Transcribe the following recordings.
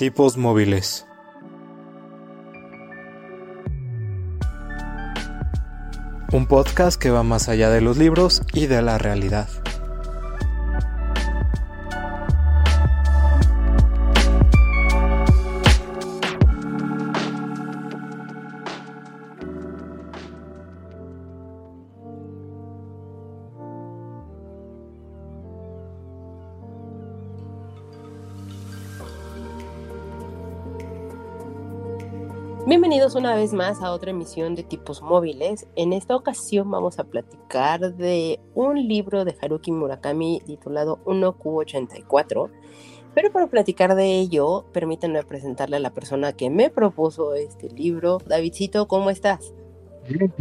Tipos móviles. Un podcast que va más allá de los libros y de la realidad. Bienvenidos una vez más a otra emisión de tipos móviles. En esta ocasión vamos a platicar de un libro de Haruki Murakami titulado 1Q84. Pero para platicar de ello, permítanme presentarle a la persona que me propuso este libro. Davidcito, ¿cómo estás? Bien,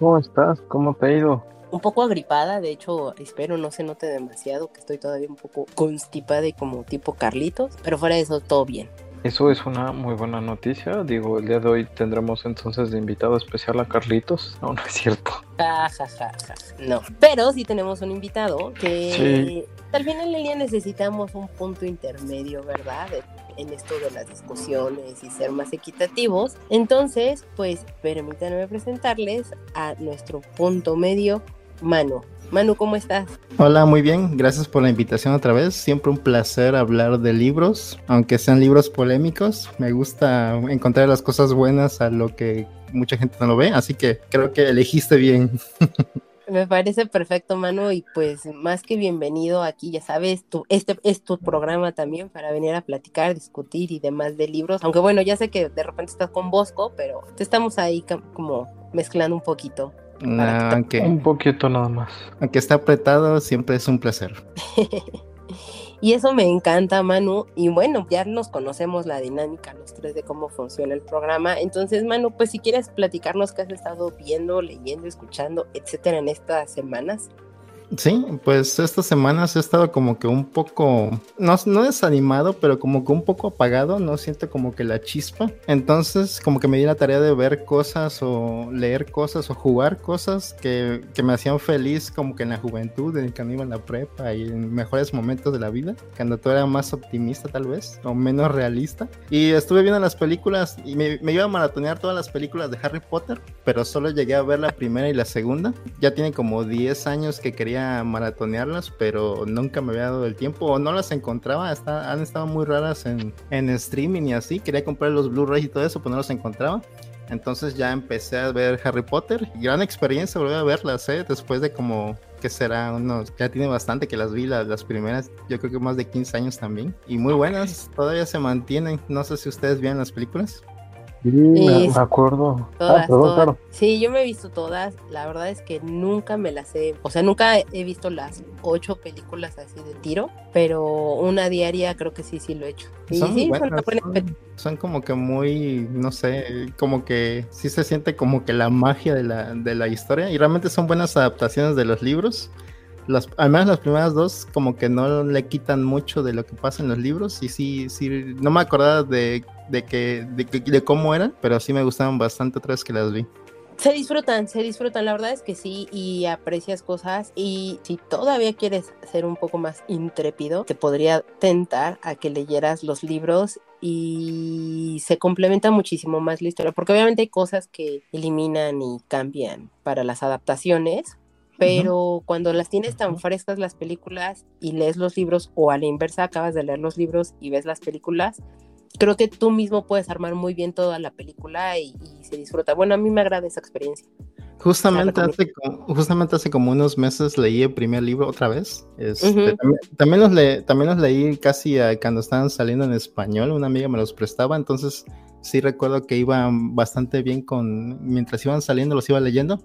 ¿cómo estás? ¿Cómo te ha ido? Un poco agripada, de hecho, espero no se note demasiado, que estoy todavía un poco constipada y como tipo Carlitos, pero fuera de eso, todo bien. Eso es una muy buena noticia. Digo, el día de hoy tendremos entonces de invitado especial a Carlitos. No, no es cierto. Ja, ja, ja, ja. No, pero sí tenemos un invitado que tal vez en línea necesitamos un punto intermedio, ¿verdad? En esto de las discusiones y ser más equitativos. Entonces, pues permítanme presentarles a nuestro punto medio, Mano. Manu, ¿cómo estás? Hola, muy bien. Gracias por la invitación otra vez. Siempre un placer hablar de libros, aunque sean libros polémicos. Me gusta encontrar las cosas buenas a lo que mucha gente no lo ve, así que creo que elegiste bien. Me parece perfecto, Manu, y pues más que bienvenido aquí, ya sabes, tu, este es tu programa también para venir a platicar, discutir y demás de libros. Aunque bueno, ya sé que de repente estás con Bosco, pero te estamos ahí como mezclando un poquito. Aunque, Un poquito nada más. aunque está apretado, siempre es un placer. y eso me encanta, Manu. Y bueno, ya nos conocemos la dinámica los tres de cómo funciona el programa. Entonces, Manu, pues si quieres platicarnos qué has estado viendo, leyendo, escuchando, etcétera, en estas semanas. Sí, pues estas semanas he estado como que un poco, no, no desanimado, pero como que un poco apagado, no siento como que la chispa. Entonces como que me di la tarea de ver cosas o leer cosas o jugar cosas que, que me hacían feliz como que en la juventud, en cuando iba en la prepa y en mejores momentos de la vida, cuando tú eras más optimista tal vez, o menos realista. Y estuve viendo las películas y me, me iba a maratonear todas las películas de Harry Potter, pero solo llegué a ver la primera y la segunda. Ya tiene como 10 años que quería maratonearlas, pero nunca me había dado el tiempo o no las encontraba. Está, han estado muy raras en, en streaming y así. Quería comprar los Blu-rays y todo eso, pero no los encontraba. Entonces ya empecé a ver Harry Potter. Gran experiencia volver a verlas, ¿eh? Después de como que será unos, ya tiene bastante que las vi, las, las, primeras, yo creo que más de 15 años también. Y muy buenas, todavía se mantienen. No sé si ustedes vieron las películas. Sí, me acuerdo. Todas, ah, perdón, todas. claro. Sí, yo me he visto todas. La verdad es que nunca me las he, o sea, nunca he visto las ocho películas así de tiro, pero una diaria creo que sí, sí lo he hecho. Y Son, sí, buenas, son son- son como que muy, no sé, como que sí se siente como que la magia de la, de la historia y realmente son buenas adaptaciones de los libros. Las, menos las primeras dos como que no le quitan mucho de lo que pasa en los libros y sí, sí, no me acordaba de, de, que, de, de cómo eran, pero sí me gustaban bastante otra vez que las vi. Se disfrutan, se disfrutan, la verdad es que sí, y aprecias cosas. Y si todavía quieres ser un poco más intrépido, te podría tentar a que leyeras los libros y se complementa muchísimo más la historia, porque obviamente hay cosas que eliminan y cambian para las adaptaciones. Pero cuando las tienes tan frescas las películas y lees los libros, o a la inversa, acabas de leer los libros y ves las películas, creo que tú mismo puedes armar muy bien toda la película y, y se disfruta. Bueno, a mí me agrada esa experiencia. Justamente hace, como, justamente hace como unos meses leí el primer libro otra vez. Este, también los le- también los leí casi a- cuando estaban saliendo en español. Una amiga me los prestaba, entonces sí recuerdo que iban bastante bien con mientras iban saliendo los iba leyendo.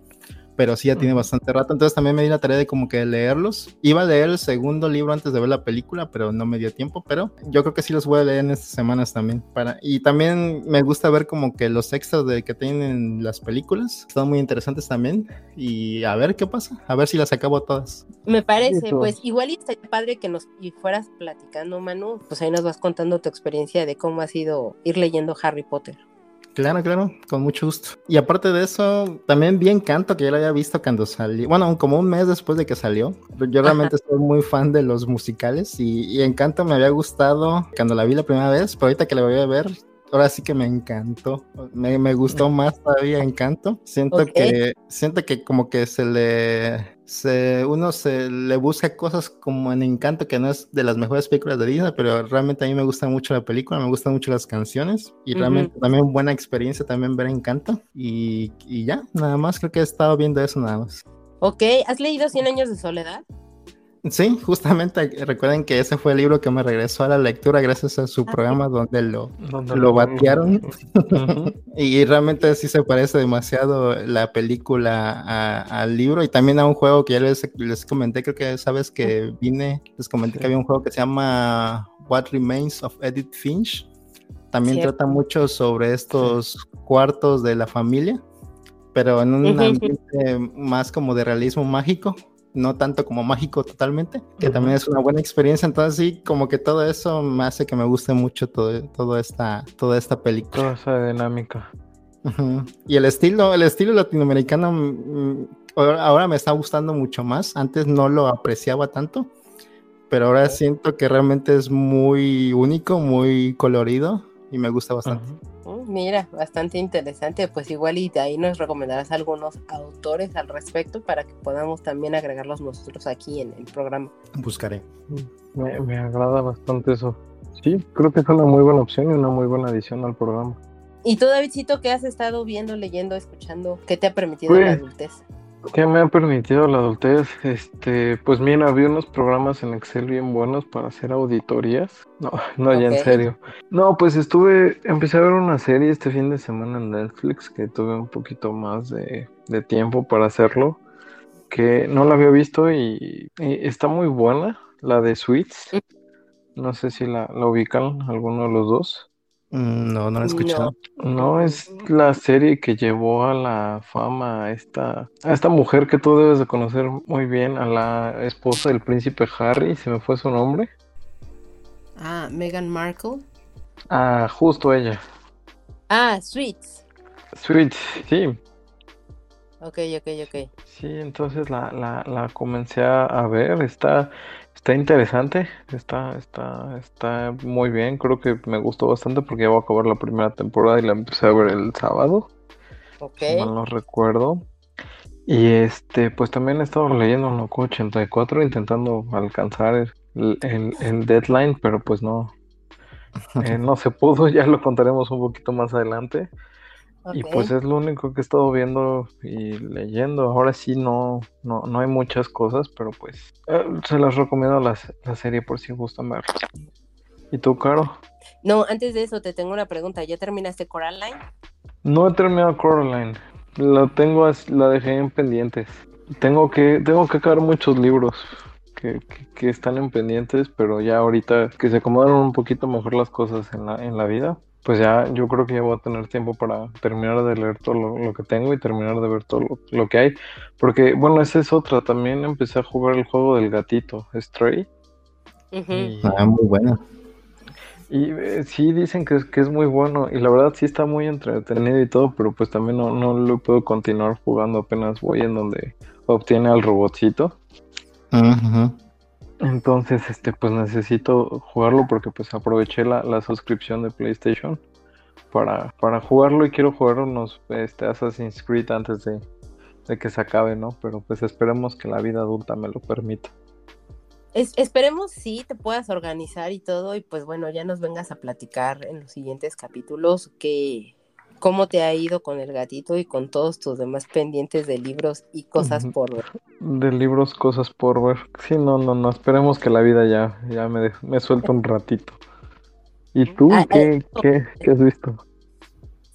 Pero sí ya tiene bastante rato, entonces también me di la tarea de como que leerlos. Iba a leer el segundo libro antes de ver la película, pero no me dio tiempo. Pero yo creo que sí los voy a leer en estas semanas también. Para... Y también me gusta ver como que los extras de que tienen las películas. Están muy interesantes también. Y a ver qué pasa. A ver si las acabo todas. Me parece, pues igual y estaría padre que nos y fueras platicando, Manu, pues ahí nos vas contando tu experiencia de cómo ha sido ir leyendo Harry Potter. Claro, claro, con mucho gusto. Y aparte de eso, también vi Encanto, que ya lo había visto cuando salió. Bueno, como un mes después de que salió. Yo realmente soy muy fan de los musicales y, y, Encanto me había gustado cuando la vi la primera vez, pero ahorita que la voy a ver, ahora sí que me encantó. Me, me gustó más todavía Encanto. Siento que, siento que como que se le, se, uno se le busca cosas como en Encanto, que no es de las mejores películas de Disney, pero realmente a mí me gusta mucho la película, me gustan mucho las canciones y realmente también buena experiencia también ver Encanto. Y, y ya, nada más, creo que he estado viendo eso nada más. Ok, ¿has leído Cien años de soledad? Sí, justamente recuerden que ese fue el libro que me regresó a la lectura gracias a su Ah, programa donde lo, Donde lo batearon. Y realmente sí se parece demasiado la película a- al libro y también a un juego que ya les, les comenté, creo que sabes que vine, les comenté que había un juego que se llama What Remains of Edith Finch. También Cierto. trata mucho sobre estos cuartos de la familia, pero en un ambiente más como de realismo mágico, no tanto como mágico totalmente, que también es una buena experiencia. Entonces sí, como que todo eso me hace que me guste mucho todo, todo esta, toda esta película. Toda esa dinámica. Y el estilo, el estilo latinoamericano mm, ahora me está gustando mucho más. Antes no lo apreciaba tanto, pero ahora siento que realmente es muy único, muy colorido y me gusta bastante. Mira, bastante interesante. Pues igual y de ahí nos recomendarás algunos autores al respecto para que podamos también agregarlos nosotros aquí en el programa. Buscaré. Me, me agrada bastante eso. Sí, creo que es una muy buena opción y una muy buena adición al programa. ¿Y tú, Davidcito, qué has estado viendo, leyendo, escuchando? ¿Qué te ha permitido Pues, la adultez? ¿Qué me ha permitido la adultez? Este, pues mira, había unos programas en Excel bien buenos para hacer auditorías. No, no, ya en serio. No, pues estuve, empecé a ver una serie este fin de semana en Netflix que tuve un poquito más de, de tiempo para hacerlo, que no la había visto y, y está muy buena, la de Sweets. No sé si la, la ubican alguno de los dos. Mm, No, no lo he escuchado. No, es la serie que llevó a la fama a esta, a esta mujer que tú debes de conocer muy bien, a la esposa del príncipe Harry, se me fue su nombre. Ah, Meghan Markle. Ah, justo ella. Ah, Sweets. Sweet, sí, Ok, ok, ok. sí, entonces la, la, la comencé a ver, está, está interesante, está, está, está muy bien, creo que me gustó bastante porque ya voy a acabar la primera temporada y la empecé a ver el sábado. Ok. si mal no recuerdo. Y este, pues también he estado leyendo Noco 84, intentando alcanzar el, el- el deadline, pero pues no, eh, no se pudo, ya lo contaremos un poquito más adelante. Y pues es lo único que he estado viendo y leyendo. Ahora sí no, no, no hay muchas cosas, pero pues eh, se las recomiendo la, la serie por si gustan verla. ¿Y tú, Caro? No, antes de eso te tengo una pregunta. ¿Ya terminaste Coraline? No he terminado Coraline. La tengo, la dejé en pendientes. Tengo que, tengo que acabar muchos libros que, que, que están en pendientes, pero ya ahorita que se acomodaron un poquito mejor las cosas en la, en la vida, pues ya yo creo que ya voy a tener tiempo para terminar de leer todo lo, lo que tengo y terminar de ver todo lo, lo que hay. Porque, bueno, esa es otra. También empecé a jugar el juego del gatito, Stray. Ujú. Y, Ah, muy buena. y eh, sí dicen que es, que es muy bueno y la verdad sí está muy entretenido y todo, pero pues también no, no lo puedo continuar jugando, apenas voy en donde obtiene al robotcito. Entonces, este, pues necesito jugarlo porque pues aproveché la, la suscripción de PlayStation para, para jugarlo y quiero jugar unos este, Assassin's Creed antes de, de que se acabe, ¿no? Pero pues esperemos que la vida adulta me lo permita. Es- esperemos sí te puedas organizar y todo y pues bueno, ya nos vengas a platicar en los siguientes capítulos que cómo te ha ido con el gatito y con todos tus demás pendientes de libros y cosas por ver. De libros, cosas por ver. Sí, no, no, no, esperemos que la vida ya, ya me, dej- me suelte un ratito. ¿Y tú Ah, qué, eh, qué, qué has visto?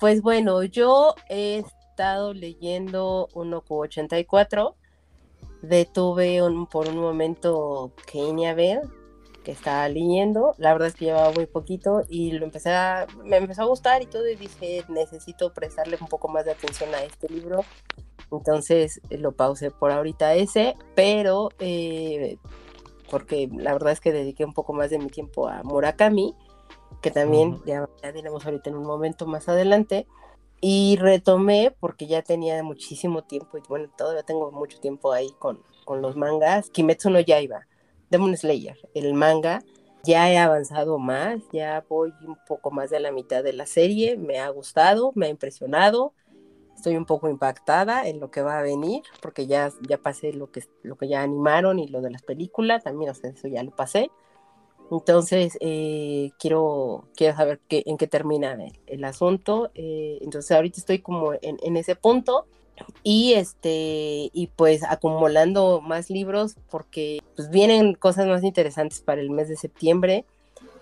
Pues bueno, yo he estado leyendo 1Q84. Detuve un- por un momento Kenia Bell, que estaba leyendo. La verdad es que llevaba muy poquito y lo empecé a, me empezó a gustar y todo y dije, necesito prestarle un poco más de atención a este libro. Entonces eh, lo pausé por ahorita ese, pero eh, porque la verdad es que dediqué un poco más de mi tiempo a Murakami, que también Ujú. ya, ya diremos ahorita en un momento más adelante. Y retomé porque ya tenía muchísimo tiempo y bueno, todavía tengo mucho tiempo ahí con, con los mangas. Kimetsu no Yaiba, Demon Slayer, el manga. Ya he avanzado más, ya voy un poco más de la mitad de la serie, me ha gustado, me ha impresionado, estoy un poco impactada en lo que va a venir, porque ya, ya pasé lo que, lo que ya animaron y lo de las películas, también o eso ya lo pasé. Entonces, eh, quiero, quiero saber qué, en qué termina el, asunto. Eh, entonces, ahorita estoy como en, en, ese punto y, este, y pues acumulando más libros porque pues, vienen cosas más interesantes para el mes de septiembre.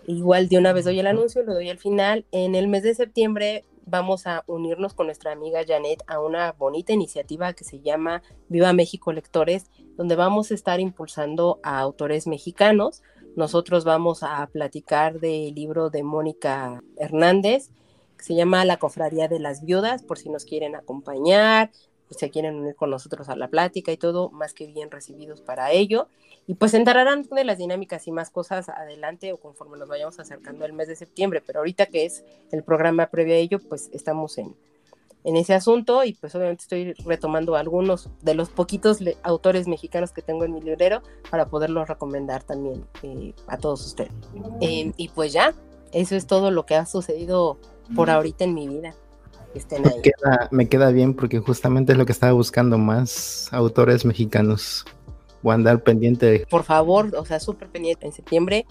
Igual de una vez doy el anuncio, lo doy al final. En el mes de septiembre vamos a unirnos con nuestra amiga Janet a una bonita iniciativa que se llama Viva México Lectores, donde vamos a estar impulsando a autores mexicanos nosotros vamos a platicar del libro de Mónica Hernández, se llama La Cofradía de las Viudas, por si nos quieren acompañar, si se quieren unir con nosotros a la plática y todo, más que bien recibidos para ello. Y pues entrarán de las dinámicas y más cosas adelante o conforme nos vayamos acercando al mes de septiembre, pero ahorita que es el programa previo a ello, pues estamos en, en ese asunto y pues obviamente estoy retomando algunos de los poquitos autores mexicanos que tengo en mi librero para poderlos recomendar también eh, a todos ustedes. Em, y pues ya, eso es todo lo que ha sucedido por ahorita en mi vida. Estén ahí. Me, queda, me queda bien porque justamente es lo que estaba buscando más autores mexicanos. Voy a andar pendiente. Por favor, o sea, súper pendiente en septiembre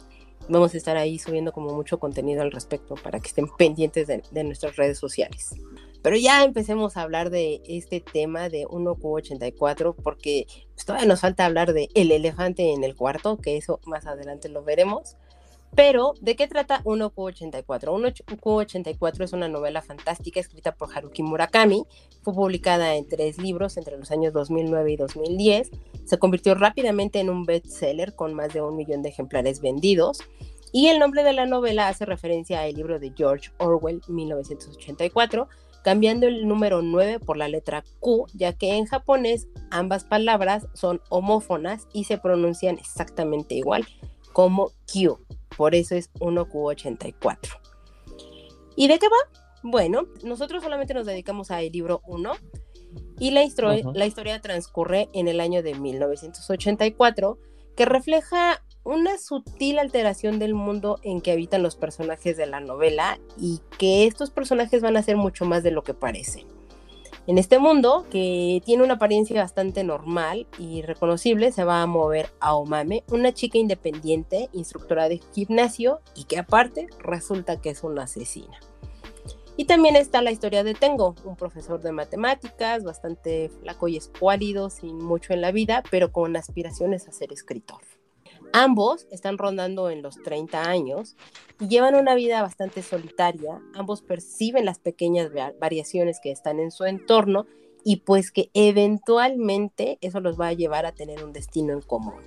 vamos a estar ahí subiendo como mucho contenido al respecto para que estén pendientes de, de nuestras redes sociales. Pero ya empecemos a hablar de este tema de 1Q84 porque pues, todavía nos falta hablar de El elefante en el cuarto, que eso más adelante lo veremos. Pero, ¿de qué trata 1Q84? 1Q84 es una novela fantástica escrita por Haruki Murakami. Fue publicada en tres libros entre los años 2009 y 2010. Se convirtió rápidamente en un bestseller con más de un millón de ejemplares vendidos. Y el nombre de la novela hace referencia al libro de George Orwell, 1984, cambiando el número 9 por la letra Q, ya que en japonés ambas palabras son homófonas y se pronuncian exactamente igual como Q. Por eso es 1Q84. ¿Y de qué va? Bueno, nosotros solamente nos dedicamos al libro 1 y la, la historia transcurre en el año de 1984 que refleja una sutil alteración del mundo en que habitan los personajes de la novela y que estos personajes van a ser mucho más de lo que parecen. En este mundo, que tiene una apariencia bastante normal y reconocible, se va a mover a Omame, una chica independiente, instructora de gimnasio y que aparte resulta que es una asesina. Y también está la historia de Tengo, un profesor de matemáticas, bastante flaco y escuálido, sin mucho en la vida, pero con aspiraciones a ser escritor. Ambos están rondando en los 30 años y llevan una vida bastante solitaria. Ambos perciben las pequeñas variaciones que están en su entorno y pues que eventualmente eso los va a llevar a tener un destino en común.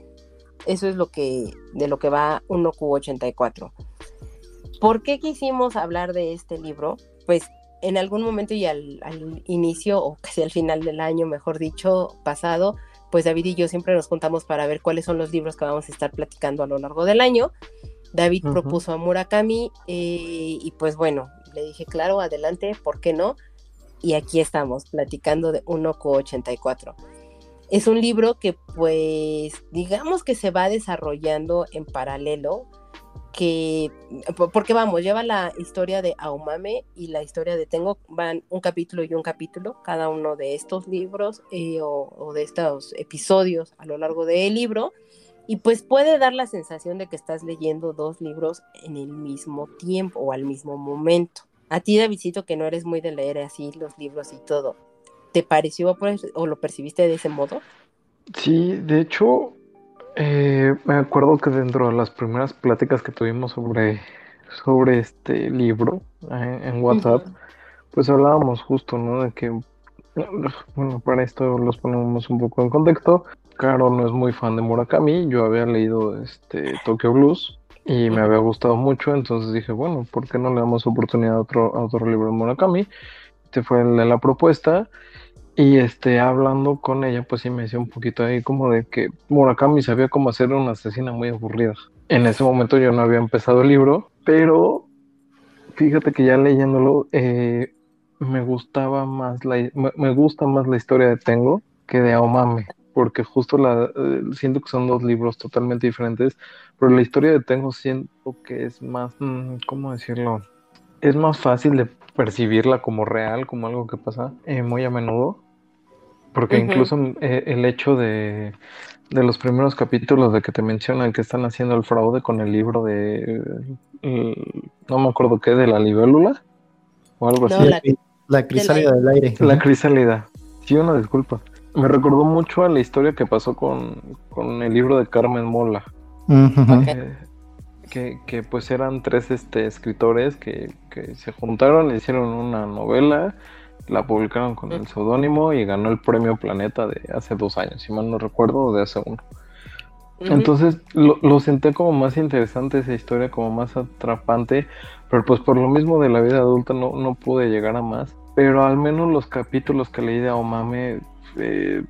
Eso es lo que de lo que va 1Q84. ¿Por qué quisimos hablar de este libro? Pues en algún momento y al, al inicio o casi al final del año, mejor dicho, pasado, pues David y yo siempre nos contamos para ver cuáles son los libros que vamos a estar platicando a lo largo del año. David propuso a Murakami eh, y pues bueno, le dije, claro, adelante, ¿por qué no? Y aquí estamos platicando de 1Q84. Es un libro que pues digamos que se va desarrollando en paralelo que, porque vamos, lleva la historia de Aumame y la historia de Tengo, van un capítulo y un capítulo, cada uno de estos libros eh, o, de estos episodios a lo largo del libro, y pues puede dar la sensación de que estás leyendo dos libros en el mismo tiempo o al mismo momento. A ti, Davidcito, que no eres muy de leer así los libros y todo, ¿te pareció o lo percibiste de ese modo? Sí, de hecho, eh, me acuerdo que dentro de las primeras pláticas que tuvimos sobre, sobre este libro eh, en WhatsApp, pues hablábamos justo, ¿no? De que, bueno, para esto los ponemos un poco en contexto. Caro no es muy fan de Murakami, yo había leído este Tokyo Blues y me había gustado mucho, entonces dije, bueno, ¿por qué no le damos oportunidad a otro, a otro libro de Murakami? Este fue la propuesta y este, hablando con ella, pues sí me decía un poquito ahí como de que Murakami sabía cómo hacer una asesina muy aburrida. En ese momento yo no había empezado el libro, pero fíjate que ya leyéndolo, eh, me gustaba más la, me, gusta más la historia de Tengo que de Aomame, porque justo la eh, siento que son dos libros totalmente diferentes, pero la historia de Tengo siento que es más, mm, ¿cómo decirlo? Es más fácil de percibirla como real, como algo que pasa eh, muy a menudo, porque incluso eh, el hecho de, de los primeros capítulos de que te mencionan que están haciendo el fraude con el libro de, no me acuerdo qué, de la libélula o algo así. La crisálida del aire. La crisálida. Sí, una disculpa. Me recordó mucho a la historia que pasó con, el libro de Carmen Mola. que, que, pues eran tres este, escritores que, que se juntaron, hicieron una novela, la publicaron con el seudónimo y ganó el premio Planeta de hace dos años, si mal no recuerdo, de hace uno. Entonces lo, lo senté como más interesante esa historia, como más atrapante, pero pues por lo mismo de la vida adulta no, no pude llegar a más. Pero al menos los capítulos que leí de Omame eh,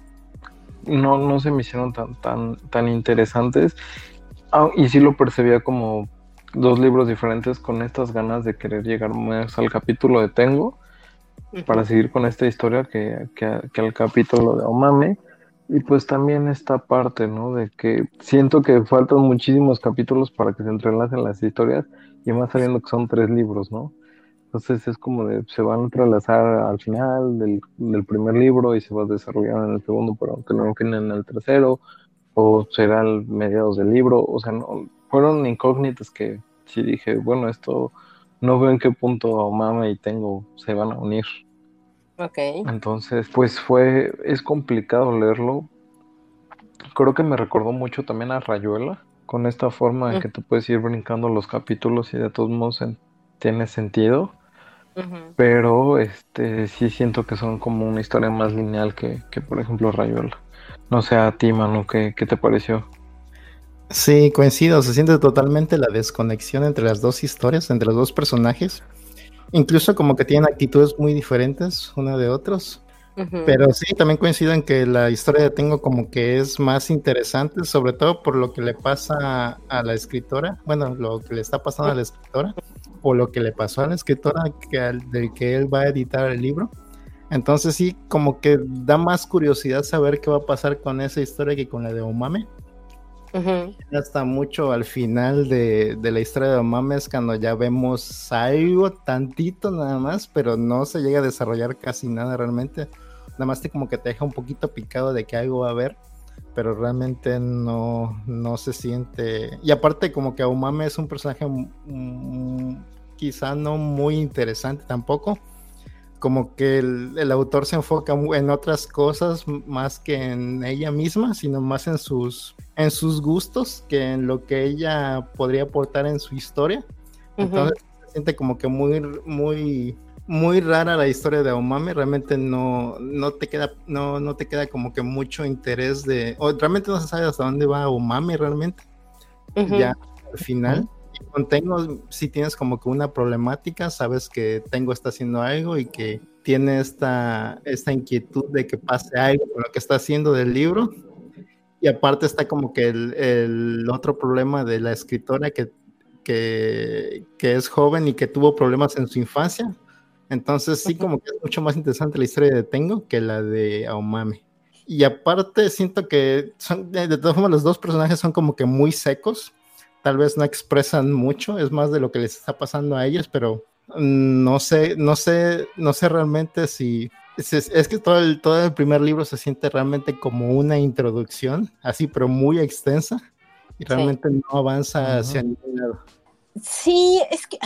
no, no se me hicieron tan, tan, tan interesantes. Ah, y sí lo percibía como dos libros diferentes con estas ganas de querer llegar más al capítulo de Tengo para seguir con esta historia que, que, que al capítulo de Omame. Y pues también esta parte, ¿no? De que siento que faltan muchísimos capítulos para que se entrelacen las historias y más sabiendo que son tres libros, ¿no? Entonces es como de, se van a entrelazar al final del, del primer libro y se va a desarrollar en el segundo, pero tener un fin en el tercero, o será al mediados del libro, o sea, no, fueron incógnitas que sí dije, bueno, esto no veo en qué punto Mama y Tengo se van a unir. Ok. Entonces, pues fue, es complicado leerlo. Creo que me recordó mucho también a Rayuela, con esta forma en mm. que tú puedes ir brincando los capítulos y de todos modos tiene sentido. Pero este sí siento que son como una historia más lineal que, que por ejemplo Rayuela. No sé a ti, Manu, ¿qué, ¿qué te pareció? Sí, coincido, se siente totalmente la desconexión entre las dos historias, entre los dos personajes. Incluso como que tienen actitudes muy diferentes una de otros. Pero sí, también coincido en que la historia de Tengo como que es más interesante, sobre todo por lo que le pasa a la escritora, bueno, lo que le está pasando a la escritora, o lo que le pasó a la escritora que, del que él va a editar el libro. Entonces sí, como que da más curiosidad saber qué va a pasar con esa historia que con la de Omame. Hasta mucho al final de, de, la historia de Omame es cuando ya vemos algo tantito nada más, pero no se llega a desarrollar casi nada realmente. Nada más te como que te deja un poquito picado de que algo va a haber, pero realmente no, no se siente. Y aparte como que Omame es un personaje quizá no muy interesante tampoco como que el, autor se enfoca en otras cosas más que en ella misma, sino más en sus, en sus gustos que en lo que ella podría aportar en su historia. Entonces se siente como que muy, muy, muy rara la historia de Omame. Realmente no, no te queda, no, no te queda como que mucho interés de, o realmente no se sabe hasta dónde va Omame realmente. Ya al final con Tengo, si tienes como que una problemática, sabes que Tengo está haciendo algo y que tiene esta, esta inquietud de que pase algo con lo que está haciendo del libro. Y aparte está como que el, otro problema de la escritora que, que, es joven y que tuvo problemas en su infancia. Entonces sí como que es mucho más interesante la historia de Tengo que la de Aomame. Y aparte siento que son, de todas formas los dos personajes son como que muy secos tal vez no expresan mucho, es más de lo que les está pasando a ellos, pero no sé, no sé, no sé realmente si es, que todo el, todo el primer libro se siente realmente como una introducción, así, pero muy extensa, y realmente no avanza hacia ningún lado. Sí, es que,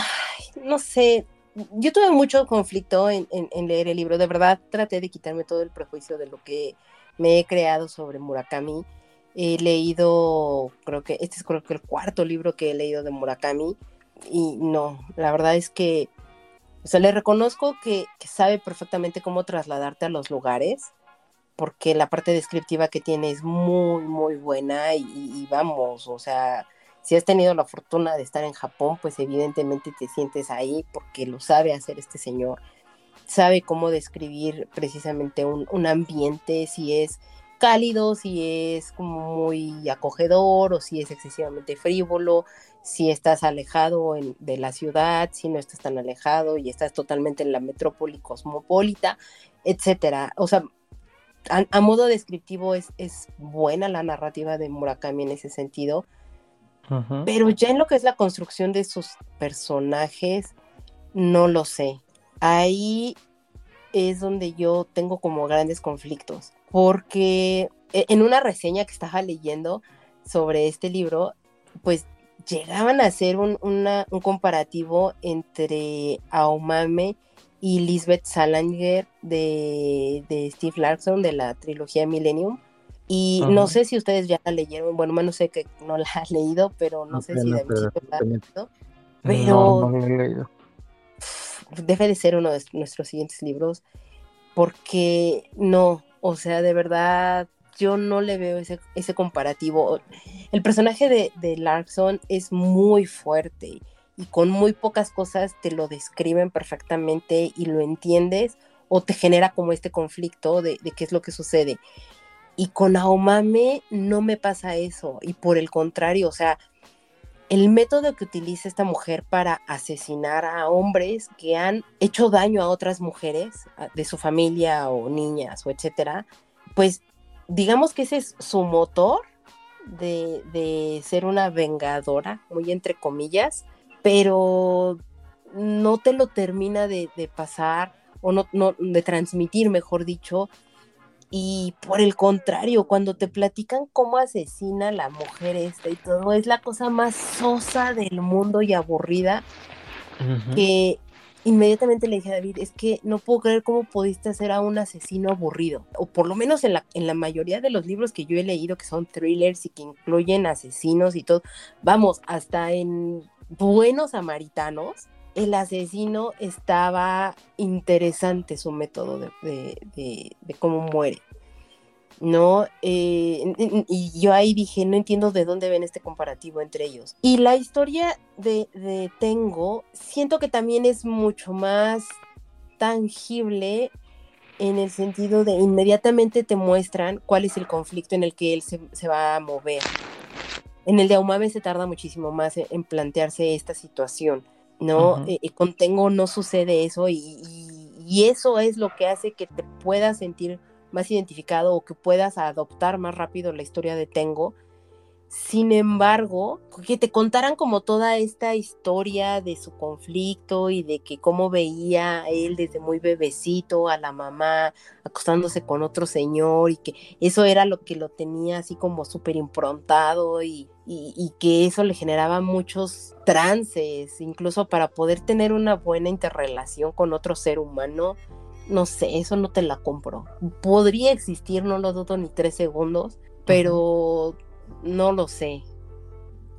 no sé, yo tuve mucho conflicto en, leer el libro, de verdad traté de quitarme todo el prejuicio de lo que me he creado sobre Murakami He leído, creo que este es creo que el cuarto libro que he leído de Murakami y no, la verdad es que, o sea, le reconozco que, sabe perfectamente cómo trasladarte a los lugares, porque la parte descriptiva que tiene es muy, muy buena y, vamos, o sea, si has tenido la fortuna de estar en Japón, pues evidentemente te sientes ahí porque lo sabe hacer este señor, sabe cómo describir precisamente un, un ambiente, si es cálido, si es como muy acogedor o si es excesivamente frívolo, si estás alejado de la ciudad, si no estás tan alejado y estás totalmente en la metrópoli cosmopolita, etcétera. O sea, a, modo descriptivo es, es, buena la narrativa de Murakami en ese sentido, pero ya en lo que es la construcción de sus personajes, no lo sé. Ahí es donde yo tengo como grandes conflictos, porque e, en una reseña que estaba leyendo sobre este libro, pues llegaban a hacer un, un comparativo entre Aomame y Lisbeth Salanger de, de, Steve Larson de la trilogía Millennium. Y no sé si ustedes ya la leyeron, bueno, no sé que no la has leído, pero no, sé si de la ha leído. Pero no, debe de ser uno de nuestros siguientes libros, porque no, o sea, de verdad, yo no le veo ese, ese comparativo. El personaje de, de Larson es muy fuerte y con muy pocas cosas te lo describen perfectamente y lo entiendes o te genera como este conflicto de, de, qué es lo que sucede. Y con Aomame no me pasa eso y por el contrario, o sea, el método que utiliza esta mujer para asesinar a hombres que han hecho daño a otras mujeres de su familia o niñas o etcétera, pues digamos que ese es su motor de, de ser una vengadora, muy entre comillas, pero no te lo termina de, pasar o no, no, de transmitir, mejor dicho. Y por el contrario, cuando te platican cómo asesina la mujer esta y todo, es la cosa más sosa del mundo y aburrida que inmediatamente le dije a David, es que no puedo creer cómo pudiste hacer a un asesino aburrido. O por lo menos en la, en la mayoría de los libros que yo he leído, que son thrillers y que incluyen asesinos y todo, vamos, hasta en buenos samaritanos, el asesino estaba interesante su método de, cómo muere. ¿no? Eh, y yo ahí dije, no entiendo de dónde ven este comparativo entre ellos. Y la historia de, Tengo, siento que también es mucho más tangible en el sentido de inmediatamente te muestran cuál es el conflicto en el que él se, va a mover. En el de Aumame se tarda muchísimo más en plantearse esta situación, ¿no? Eh, con Tengo no sucede eso y, y, eso es lo que hace que te puedas sentir más identificado o que puedas adoptar más rápido la historia de Tengo sin embargo, que te contaran como toda esta historia de su conflicto y de que cómo veía él desde muy bebecito a la mamá acostándose con otro señor y que eso era lo que lo tenía así como súper improntado y, y, que eso le generaba muchos trances, incluso para poder tener una buena interrelación con otro ser humano. No sé, eso no te la compro. Podría existir, no lo dudo ni tres segundos, pero no lo sé.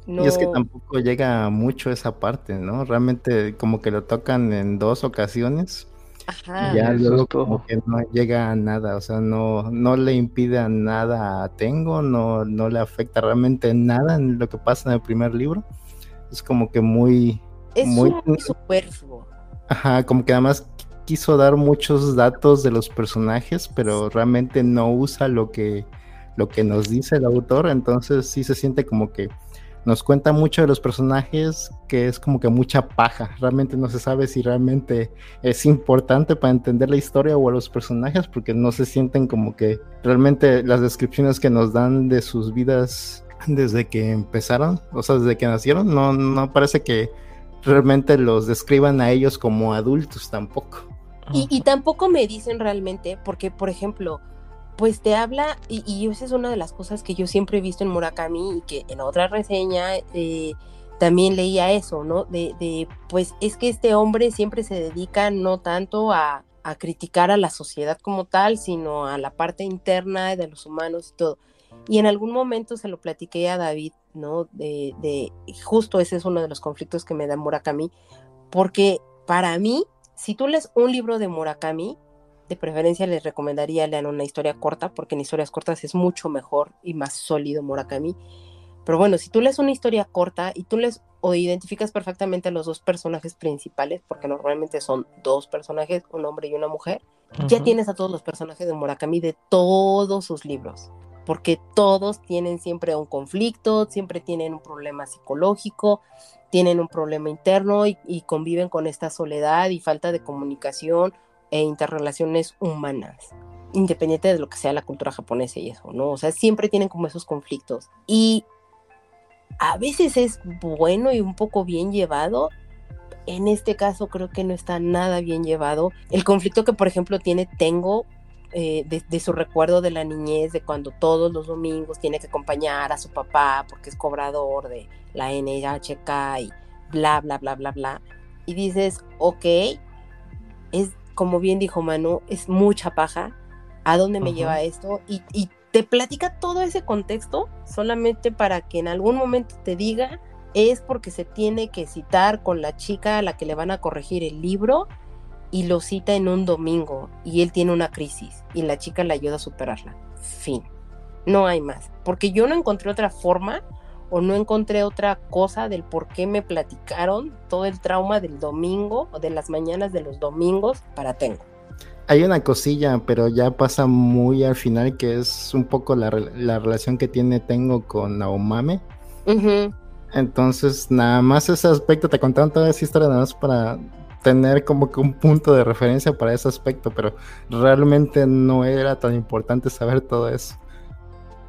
Y es que tampoco llega mucho esa parte, ¿no? Realmente como que lo tocan en dos ocasiones. Ajá. Ya luego como que no llega a nada, o sea, no, no le impide a nada a Tengo, no, no le afecta realmente nada en lo que pasa en el primer libro. Es como que muy... Es muy superfluo. Ajá, como que además quiso dar muchos datos de los personajes, pero realmente no usa lo que lo que nos dice el autor, entonces sí se siente como que nos cuenta mucho de los personajes, que es como que mucha paja. Realmente no se sabe si realmente es importante para entender la historia o a los personajes, porque no se sienten como que realmente las descripciones que nos dan de sus vidas desde que empezaron, o sea, desde que nacieron, no, no parece que realmente los describan a ellos como adultos tampoco. Y, y tampoco me dicen realmente, porque por ejemplo, pues te habla, y, esa es una de las cosas que yo siempre he visto en Murakami y que en otra reseña eh, también leía eso, ¿no? De, pues es que este hombre siempre se dedica no tanto a, criticar a la sociedad como tal, sino a la parte interna de los humanos y todo. Y en algún momento se lo platiqué a David, ¿no? De, de justo ese es uno de los conflictos que me da Murakami, porque para mí, si tú lees un libro de Murakami, de preferencia les recomendaría lean una historia corta, porque en historias cortas es mucho mejor y más sólido Murakami. Pero bueno, si tú lees una historia corta y tú lees o identificas perfectamente a los dos personajes principales, porque normalmente son dos personajes, un hombre y una mujer, ya tienes a todos los personajes de Murakami de todos sus libros, porque todos tienen siempre un conflicto, siempre tienen un problema psicológico, tienen un problema interno y, y conviven con esta soledad y falta de comunicación e interrelaciones humanas independiente de lo que sea la cultura japonesa y eso, ¿no? O sea, siempre tienen como esos conflictos. Y a veces es bueno y un poco bien llevado. En este caso creo que no está nada bien llevado. El conflicto que, por ejemplo, tiene Tengo eh, de, su recuerdo de la niñez, de cuando todos los domingos tiene que acompañar a su papá porque es cobrador de la NHK y bla, bla, bla, bla, bla. Y dices, ok, es como bien dijo Manu, es mucha paja. ¿A dónde me lleva esto? Y, y te platica todo ese contexto solamente para que en algún momento te diga es porque se tiene que citar con la chica a la que le van a corregir el libro y lo cita en un domingo y él tiene una crisis y la chica le ayuda a superarla. Fin. No hay más. Porque yo no encontré otra forma o no encontré otra cosa del por qué me platicaron todo el trauma del domingo o de las mañanas de los domingos para Tengo hay una cosilla, pero ya pasa muy al final, que es un poco la, relación que tiene Tengo con Naomame. Entonces, nada más ese aspecto, te contaron toda esa historia nada más para tener como que un punto de referencia para ese aspecto, pero realmente no era tan importante saber todo eso.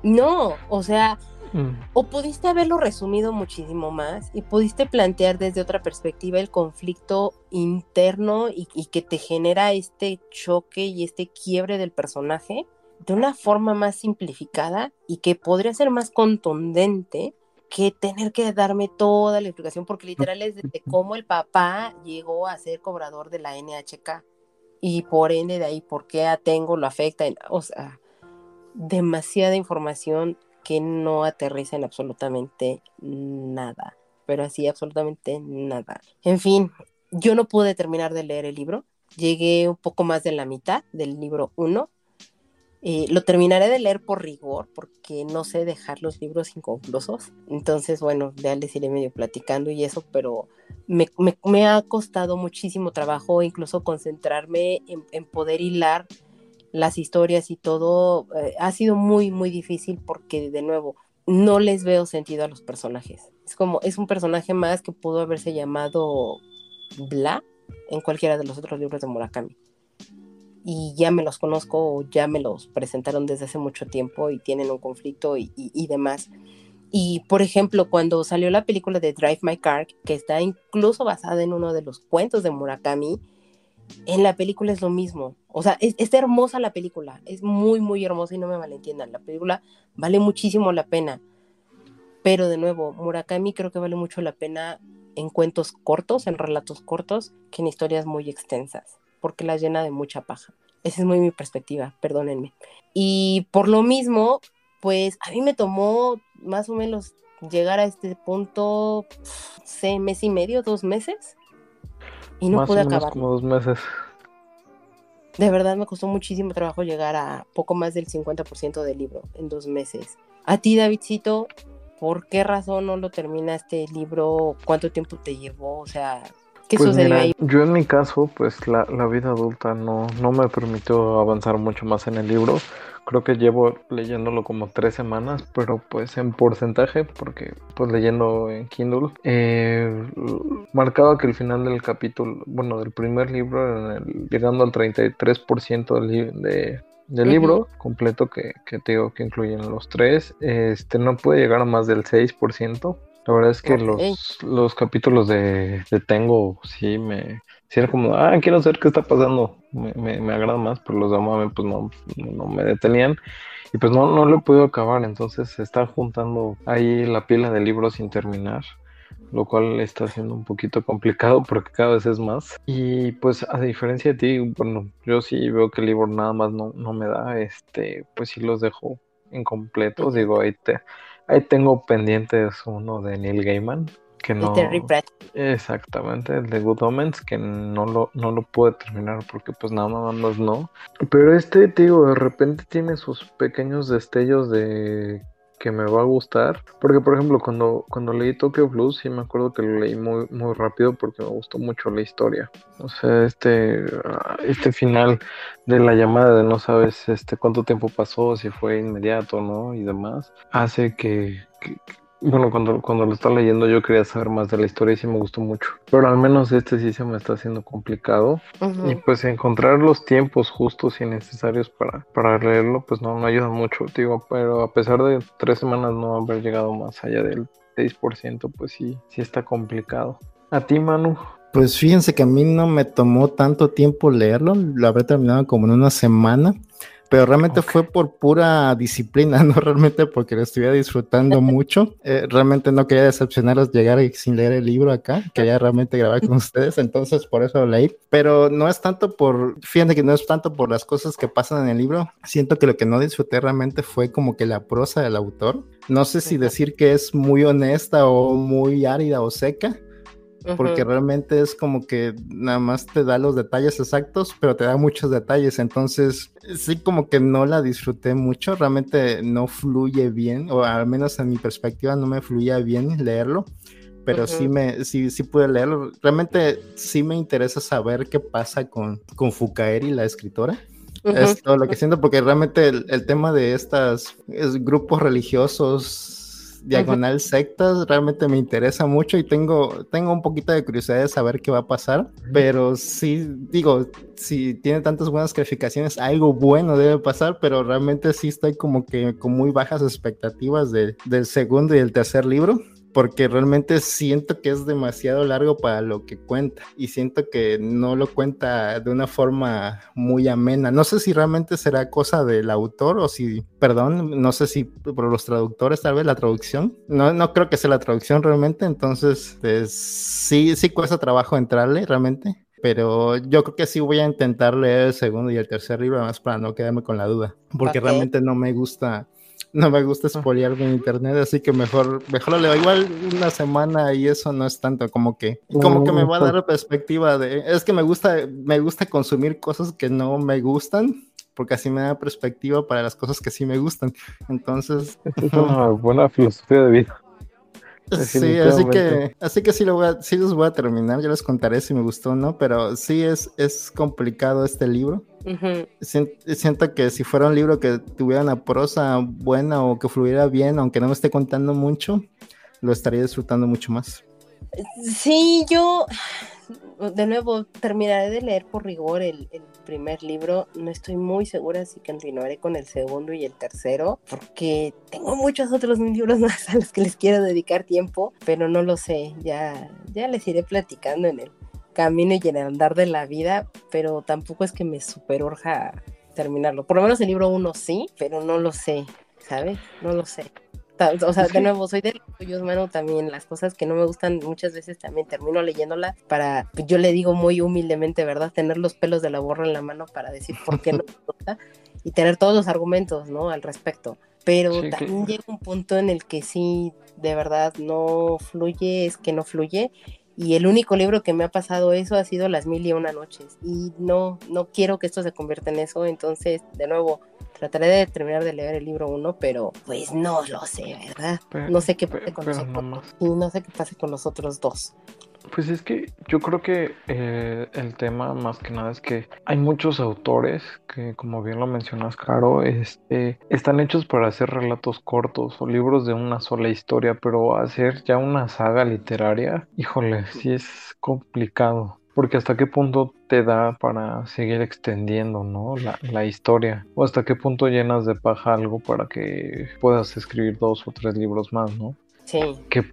No, o sea, Mm. O pudiste haberlo resumido muchísimo más y pudiste plantear desde otra perspectiva el conflicto interno y, que te genera este choque y este quiebre del personaje de una forma más simplificada y que podría ser más contundente que tener que darme toda la explicación, porque literal es de cómo el papá llegó a ser cobrador de la NHK y por ende de ahí por qué a Tengo lo afecta, o sea, demasiada información que no aterriza en absolutamente nada, pero así absolutamente nada. En fin, yo no pude terminar de leer el libro, llegué un poco más de la mitad del libro 1. Eh, lo terminaré de leer por rigor, porque no sé dejar los libros inconclusos. Entonces, bueno, ya les iré medio platicando y eso, pero me, ha costado muchísimo trabajo incluso concentrarme en, en poder hilar las historias y todo, eh, ha sido muy, muy difícil porque, de nuevo, no les veo sentido a los personajes. Es como, es un personaje más que pudo haberse llamado Bla en cualquiera de los otros libros de Murakami. Y ya me los conozco ya me los presentaron desde hace mucho tiempo y tienen un conflicto y, y demás. Y por ejemplo, cuando salió la película de Drive My Car, que está incluso basada en uno de los cuentos de Murakami, en la película es lo mismo. O sea, es, hermosa la película, es muy, muy hermosa y no me malentiendan. La película vale muchísimo la pena. Pero de nuevo, Murakami creo que vale mucho la pena en cuentos cortos, en relatos cortos, que en historias muy extensas, porque la llena de mucha paja. Esa es muy mi perspectiva, perdónenme. Y por lo mismo, pues a mí me tomó más o menos llegar a este punto, sé, mes y medio, dos meses, y no pude acabar. Como dos meses. De verdad me costó muchísimo trabajo llegar a poco más del 50% del libro en dos meses. A ti, Davidcito, ¿por qué razón no lo terminaste el libro? ¿Cuánto tiempo te llevó? O sea, ¿qué pues sucedió ahí? Yo en mi caso, pues la, la vida adulta no, no me permitió avanzar mucho más en el libro. Creo que llevo leyéndolo como tres semanas, pero pues en porcentaje, porque pues leyendo en Kindle, eh, marcaba que el final del capítulo, bueno, del primer libro, llegando al 33% del, de, del libro completo que, que te digo que incluyen los tres, este no puede llegar a más del 6%. La verdad es que los, los capítulos de, de Tengo sí me, si era como, ah, quiero saber qué está pasando, me, me, agrada más, pero los Amame pues no, no me detenían. Y pues no, no lo puedo acabar, entonces se está juntando ahí la pila de libros sin terminar, lo cual está siendo un poquito complicado porque cada vez es más. Y pues a diferencia de ti, bueno, yo sí veo que el libro nada más no, no me da, este, pues sí los dejo incompletos, digo, ahí, te, ahí tengo pendientes uno de Neil Gaiman, que no. Exactamente, el de Good Omens, que no lo, no lo pude terminar porque pues nada más no. Pero este, digo, de repente tiene sus pequeños destellos de que me va a gustar. Porque, por ejemplo, cuando, cuando leí Tokyo Blues, sí me acuerdo que lo leí muy, muy rápido porque me gustó mucho la historia. O sea, este, ah, este final de la llamada de no sabes este cuánto tiempo pasó, si fue inmediato, ¿no? Y demás, hace que, que bueno, cuando, cuando lo estaba leyendo yo quería saber más de la historia y sí me gustó mucho. Pero al menos este sí se me está haciendo complicado. Y pues encontrar los tiempos justos y necesarios para, para leerlo, pues no, no ayuda mucho, digo. Pero a pesar de tres semanas no haber llegado más allá del 6%, pues sí, sí está complicado. A ti, Manu. Pues fíjense que a mí no me tomó tanto tiempo leerlo, lo habré terminado como en una semana pero realmente fue por pura disciplina, no realmente porque lo estuviera disfrutando mucho. Eh, realmente no quería decepcionaros llegar sin leer el libro acá, quería realmente grabar con ustedes, entonces por eso lo leí. Pero no es tanto por, fíjate que no es tanto por las cosas que pasan en el libro, siento que lo que no disfruté realmente fue como que la prosa del autor. No sé si decir que es muy honesta o muy árida o seca, porque realmente es como que nada más te da los detalles exactos, pero te da muchos detalles, entonces sí como que no la disfruté mucho, realmente no fluye bien, o al menos en mi perspectiva no me fluía bien leerlo, pero sí me sí, sí pude leerlo, realmente sí me interesa saber qué pasa con, con Fukaeri, la escritora. Es todo lo que siento, porque realmente el, el tema de estos grupos religiosos diagonal sectas realmente me interesa mucho y tengo, tengo un poquito de curiosidad de saber qué va a pasar, pero sí, digo, si tiene tantas buenas calificaciones, algo bueno debe pasar, pero realmente sí estoy como que con muy bajas expectativas del segundo y el tercer libro porque realmente siento que es demasiado largo para lo que cuenta y siento que no lo cuenta de una forma muy amena. No sé si realmente será cosa del autor o si, perdón, no sé si por los traductores tal vez la traducción. No, no creo que sea la traducción realmente, entonces pues, sí, sí cuesta trabajo entrarle realmente. Pero yo creo que sí voy a intentar leer el segundo y el tercer libro, además para no quedarme con la duda, porque realmente no me gusta no me gusta spoilearme en internet, así que mejor, mejor lo leo. Igual una semana y eso no es tanto como que, como que me va a dar perspectiva de, es que me gusta, me gusta consumir cosas que no me gustan, porque así me da perspectiva para las cosas que sí me gustan. Entonces, es una buena filosofía de vida. Sí, así que, así que sí, lo voy a, sí los voy a terminar, ya les contaré si me gustó o no, pero sí es, es complicado este libro. Siento, que si fuera un libro que tuviera una prosa buena o que fluyera bien, aunque no me esté contando mucho, lo estaría disfrutando mucho más. Sí, yo de nuevo terminaré de leer por rigor el, primer libro. No estoy muy segura si continuaré con el segundo y el tercero, porque tengo muchos otros libros más a los que les quiero dedicar tiempo, pero no lo sé. Ya, ya les iré platicando en el camino y en el andar de la vida, pero tampoco es que me super urja terminarlo. Por lo menos el libro uno sí, pero no lo sé, ¿sabes? No lo sé. O sea, de nuevo, soy de los tuyos, mano, también las cosas que no me gustan muchas veces también termino leyéndola para, pues, yo le digo muy humildemente, ¿verdad? Tener los pelos de la borra en la mano para decir por qué no me gusta y tener todos los argumentos, ¿no? Al respecto. Pero también llega un punto en el que sí, de verdad, no fluye, es que no fluye. Y el único libro que me ha pasado eso ha sido Las Mil y Una Noches. Y no, no quiero que esto se convierta en eso. Entonces, de nuevo, Trataré de terminar de leer el libro uno, pero pues no lo sé, ¿verdad? no sé qué pase con los otros. Y no sé qué pase con los otros dos. Pues es que yo creo que eh, el tema más que nada es que hay muchos autores que, como bien lo mencionas, Caro, este, están hechos para hacer relatos cortos o libros de una sola historia, pero hacer ya una saga literaria, híjole, sí es complicado. Porque hasta qué punto te da para seguir extendiendo, ¿no? La, historia. O hasta qué punto llenas de paja algo para que puedas escribir dos o tres libros más, ¿no? Sí. Que,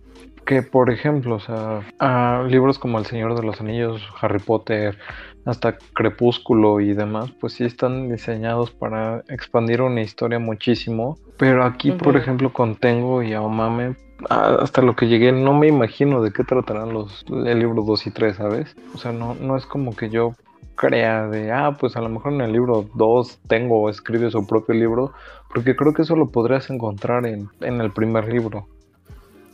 que por ejemplo, o sea, a libros como El Señor de los Anillos, Harry Potter, hasta Crepúsculo y demás, pues sí están diseñados para expandir una historia muchísimo. Pero aquí, por ejemplo, con Tengo y Aomame, hasta lo que llegué, no me imagino de qué tratarán los el libro 2 y 3, ¿sabes? O sea, no, no es como que yo crea de, ah, pues a lo mejor en el libro 2 tengo o escribe su propio libro, porque creo que eso lo podrías encontrar en, en el primer libro.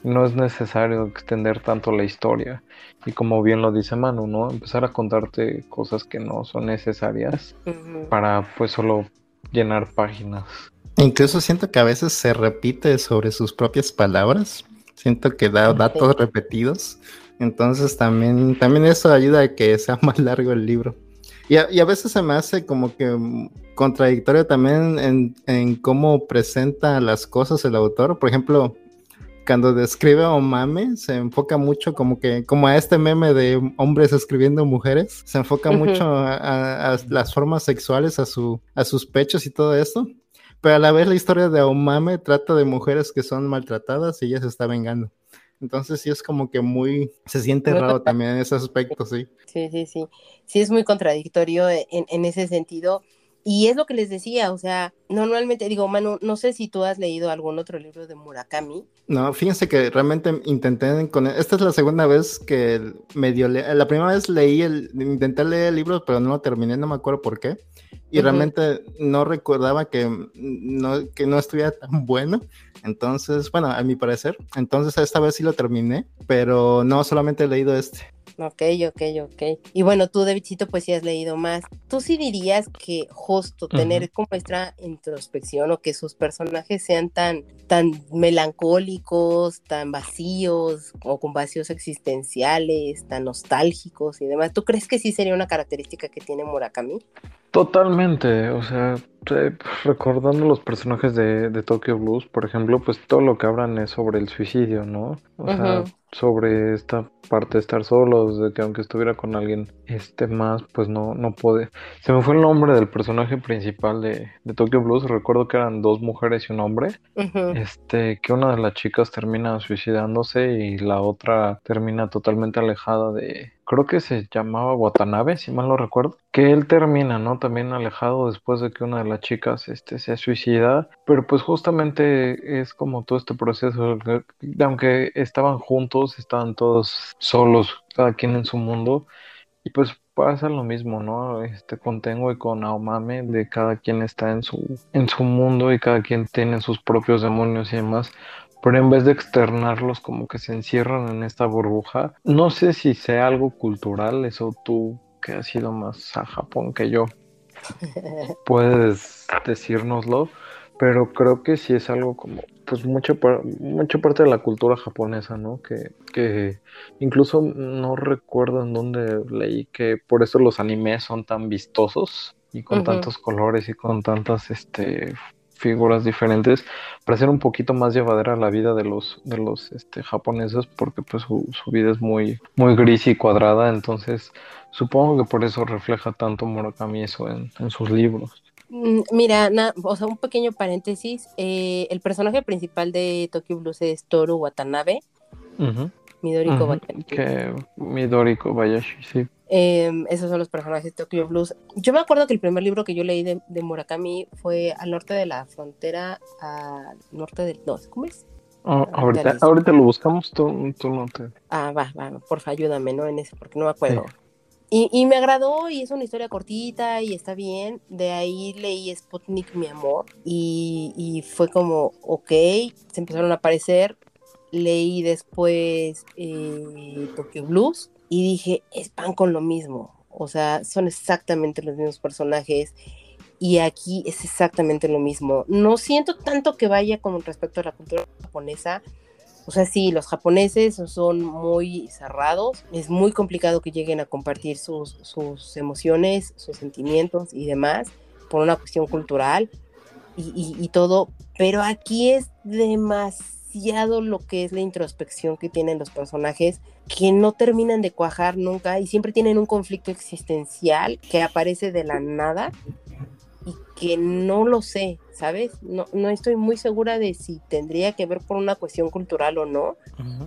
No es necesario extender tanto la historia. Y como bien lo dice Manu, ¿no? Empezar a contarte cosas que no son necesarias para pues solo llenar páginas. Incluso siento que a veces se repite sobre sus propias palabras. Siento que da datos repetidos. Entonces también, también eso ayuda a que sea más largo el libro. Y a, veces se me hace como que contradictorio también en, en, cómo presenta las cosas el autor. Por ejemplo, cuando describe a Omame, se enfoca mucho como que, como a este meme de hombres escribiendo mujeres, se enfoca mucho a, las formas sexuales, a, su, a sus pechos y todo eso. Pero a la vez la historia de Omame trata de mujeres que son maltratadas y ella se está vengando. Entonces sí es como que muy, se siente raro también en ese aspecto, sí. Sí, sí, sí. Sí es muy contradictorio en, en ese sentido. Y es lo que les decía, o sea, normalmente digo, Manu, no sé si tú has leído algún otro libro de Murakami. No, fíjense que realmente intenté con esta es la segunda vez que medio le... la primera vez leí el intenté leer el libro, pero no lo terminé, no me acuerdo por qué. Y realmente no recordaba que no, que no estuviera tan bueno. Entonces, bueno, a mi parecer. Entonces, esta vez sí lo terminé, pero no solamente he leído este. Ok, ok, ok. Y bueno, tú, Davidcito, pues sí has leído más. ¿Tú sí dirías que justo tener como esta introspección o que sus personajes sean tan, tan melancólicos, tan vacíos o con vacíos existenciales, tan nostálgicos y demás, ¿tú crees que sí sería una característica que tiene Murakami? Totalmente, o sea, recordando los personajes de, de, Tokyo Blues, por ejemplo, pues todo lo que hablan es sobre el suicidio, ¿no? O sea, sobre esta parte de estar solos, de que aunque estuviera con alguien este más, pues no, no puede. Se me fue el nombre del personaje principal de, de Tokyo Blues, recuerdo que eran dos mujeres y un hombre, este, que una de las chicas termina suicidándose y la otra termina totalmente alejada de, creo que se llamaba Watanabe, si mal no recuerdo, que él termina, ¿no? También alejado después de que una de las chicas este, se suicida, pero pues justamente es como todo este proceso, aunque estaban juntos, estaban todos solos, cada quien en su mundo, y pues pasa lo mismo, ¿no? Este con Tengo y con Aomame, de cada quien está en su, en su mundo y cada quien tiene sus propios demonios y demás pero en vez de externarlos como que se encierran en esta burbuja. No sé si sea algo cultural, eso tú que has ido más a Japón que yo, puedes decírnoslo, pero creo que sí es algo como, pues mucha, mucha parte de la cultura japonesa, ¿no? Que, que incluso no recuerdo en dónde leí que por eso los animes son tan vistosos y con tantos colores y con tantas este figuras diferentes para hacer un poquito más llevadera la vida de los de los este, japoneses porque pues su, vida es muy muy gris y cuadrada entonces supongo que por eso refleja tanto Murakami eso en, sus libros mm, Mira, o sea, un pequeño paréntesis. Eh, el personaje principal de Tokyo Blues es Toru Watanabe. Midori Kobayashi. Que Midori Kobayashi, sí. Em, esos son los personajes de Tokyo Blues. Yo me acuerdo que el primer libro que yo leí de, Murakami fue al norte de la frontera, al norte del... No, ¿cómo es? Oh, ahorita, ahorita, lo buscamos, tú, no te... Ah, va, va, porfa, ayúdame, ¿no? En ese, porque no me acuerdo. Y, y, me agradó y es una historia cortita y está bien. De ahí leí Sputnik, mi amor. Y, y fue como, ok, se empezaron a aparecer. Leí después eh, Tokyo Blues y dije, es pan con lo mismo. O sea, son exactamente los mismos personajes y aquí es exactamente lo mismo. No siento tanto que vaya con respecto a la cultura japonesa. O sea, sí, los japoneses son muy cerrados, es muy complicado que lleguen a compartir sus, sus emociones, sus sentimientos y demás por una cuestión cultural y, y todo, pero aquí es demasiado lo que es la introspección que tienen los personajes, que no terminan de cuajar nunca y siempre tienen un conflicto existencial que aparece de la nada y que no lo sé, ¿sabes? No, no estoy muy segura de si tendría que ver por una cuestión cultural o no,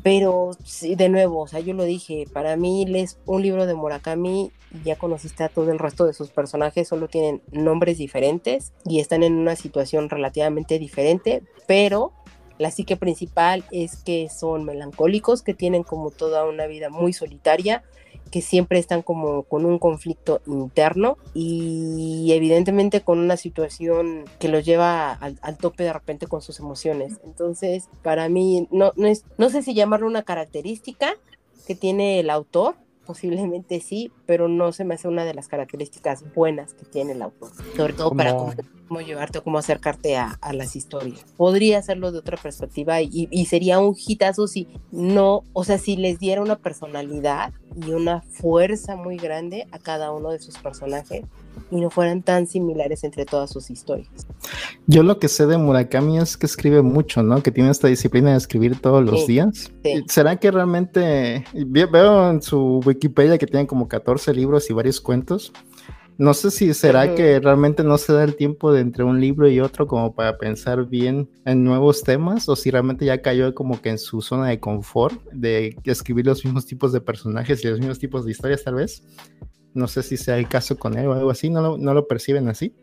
pero sí, de nuevo, o sea, yo lo dije, para mí lees un libro de Murakami y ya conociste a todo el resto de sus personajes, solo tienen nombres diferentes y están en una situación relativamente diferente, pero la psique principal es que son melancólicos, que tienen como toda una vida muy solitaria, que siempre están como con un conflicto interno y evidentemente con una situación que los lleva al, tope de repente con sus emociones. Entonces, para mí, no, no, es, no sé si llamarlo una característica que tiene el autor, posiblemente sí, pero no se me hace una de las características buenas que tiene el autor, sobre todo para cómo llevarte o cómo acercarte a, las historias. Podría hacerlo de otra perspectiva y, y, sería un hitazo si no, o sea, si les diera una personalidad y una fuerza muy grande a cada uno de sus personajes y no fueran tan similares entre todas sus historias. Yo lo que sé de Murakami es que escribe mucho, ¿no? Que tiene esta disciplina de escribir todos los días. ¿Será que realmente veo en su Wikipedia que tiene como 14 libros y varios cuentos? No sé si será que realmente no se da el tiempo de entre un libro y otro como para pensar bien en nuevos temas o si realmente ya cayó como que en su zona de confort de escribir los mismos tipos de personajes y los mismos tipos de historias tal vez. No sé si sea el caso con él o algo así, ¿no lo, no lo perciben así?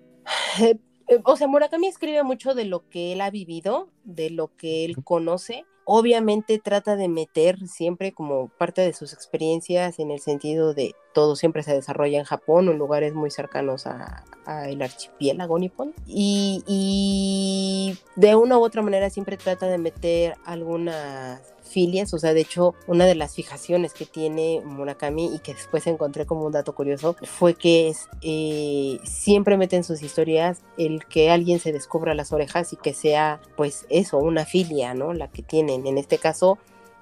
Eh, eh, o sea, Murakami escribe mucho de lo que él ha vivido, de lo que él conoce. Obviamente trata de meter siempre como parte de sus experiencias en el sentido de todo siempre se desarrolla en Japón o en lugares muy cercanos a, el archipiélago nipón y, y, de una u otra manera siempre trata de meter algunas filias, o sea, de hecho, una de las fijaciones que tiene Murakami y que después encontré como un dato curioso fue que es, eh, siempre mete en sus historias el que alguien se descubra las orejas y que sea, pues eso, una filia, ¿no? La que tienen. En este caso,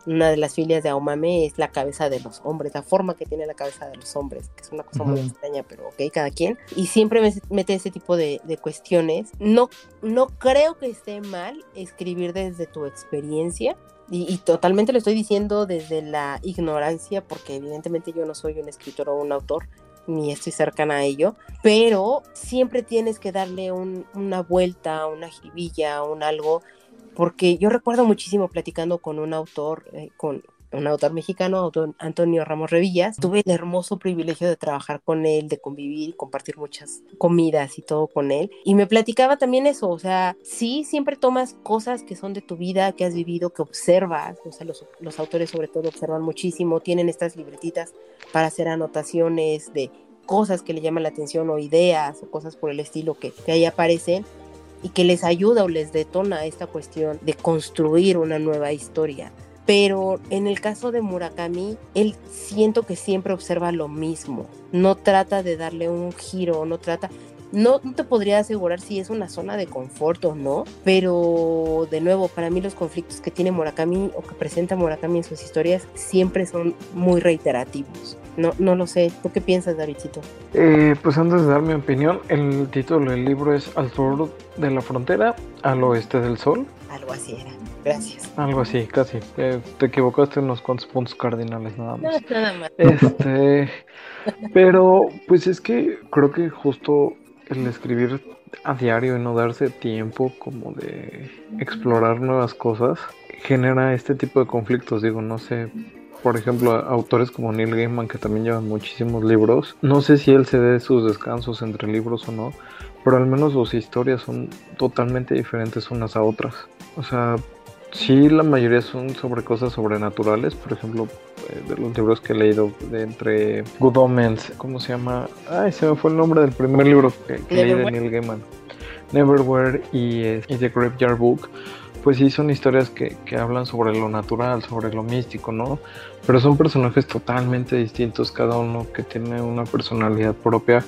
una de las filias de Aomame es la cabeza de los hombres, la forma que tiene la cabeza de los hombres, que es una cosa muy extraña, pero ok, cada quien. Y siempre mete ese tipo de, de, cuestiones. No, no creo que esté mal escribir desde tu experiencia, y, totalmente lo estoy diciendo desde la ignorancia, porque evidentemente yo no soy un escritor o un autor, ni estoy cercana a ello, pero siempre tienes que darle una vuelta, una jibilla, un algo, porque yo recuerdo muchísimo platicando con un autor, eh, con, un autor mexicano, Antonio Ramos Revillas. Tuve el hermoso privilegio de trabajar con él, de convivir compartir muchas comidas y todo con él. Y me platicaba también eso, o sea, sí, siempre tomas cosas que son de tu vida, que has vivido, que observas, o sea, los, los autores sobre todo observan muchísimo, tienen estas libretitas para hacer anotaciones de cosas que le llaman la atención o ideas o cosas por el estilo que, que ahí aparecen y que les ayuda o les detona esta cuestión de construir una nueva historia pero en el caso de Murakami, él siento que siempre observa lo mismo, no trata de darle un giro, no trata, no, te podría asegurar si es una zona de confort o no, pero de nuevo, para mí los conflictos que tiene Murakami o que presenta Murakami en sus historias siempre son muy reiterativos. No, no lo sé. ¿Tú qué piensas, Davidcito? Eh, pues antes de dar mi opinión, el título del libro es Al sur de la frontera, al oeste del sol. Algo así era. Gracias. Algo así, casi. Eh, te equivocaste en unos cuantos puntos cardinales nada más. nada más. Este, pero pues es que creo que justo el escribir a diario y no darse tiempo como de explorar nuevas cosas genera este tipo de conflictos. Digo, no sé, por ejemplo, autores como Neil Gaiman que también llevan muchísimos libros. No sé si él se dé sus descansos entre libros o no, pero al menos sus historias son totalmente diferentes unas a otras. O sea, Sí, la mayoría son sobre cosas sobrenaturales, por ejemplo, eh, de los libros que he leído de entre Good Omens, ¿cómo se llama? Ay, se me fue el nombre del primer libro que, leí de Neil Gaiman. Neverwhere y, eh, y The Graveyard Book, pues sí son historias que, que, hablan sobre lo natural, sobre lo místico, ¿no? Pero son personajes totalmente distintos, cada uno que tiene una personalidad propia,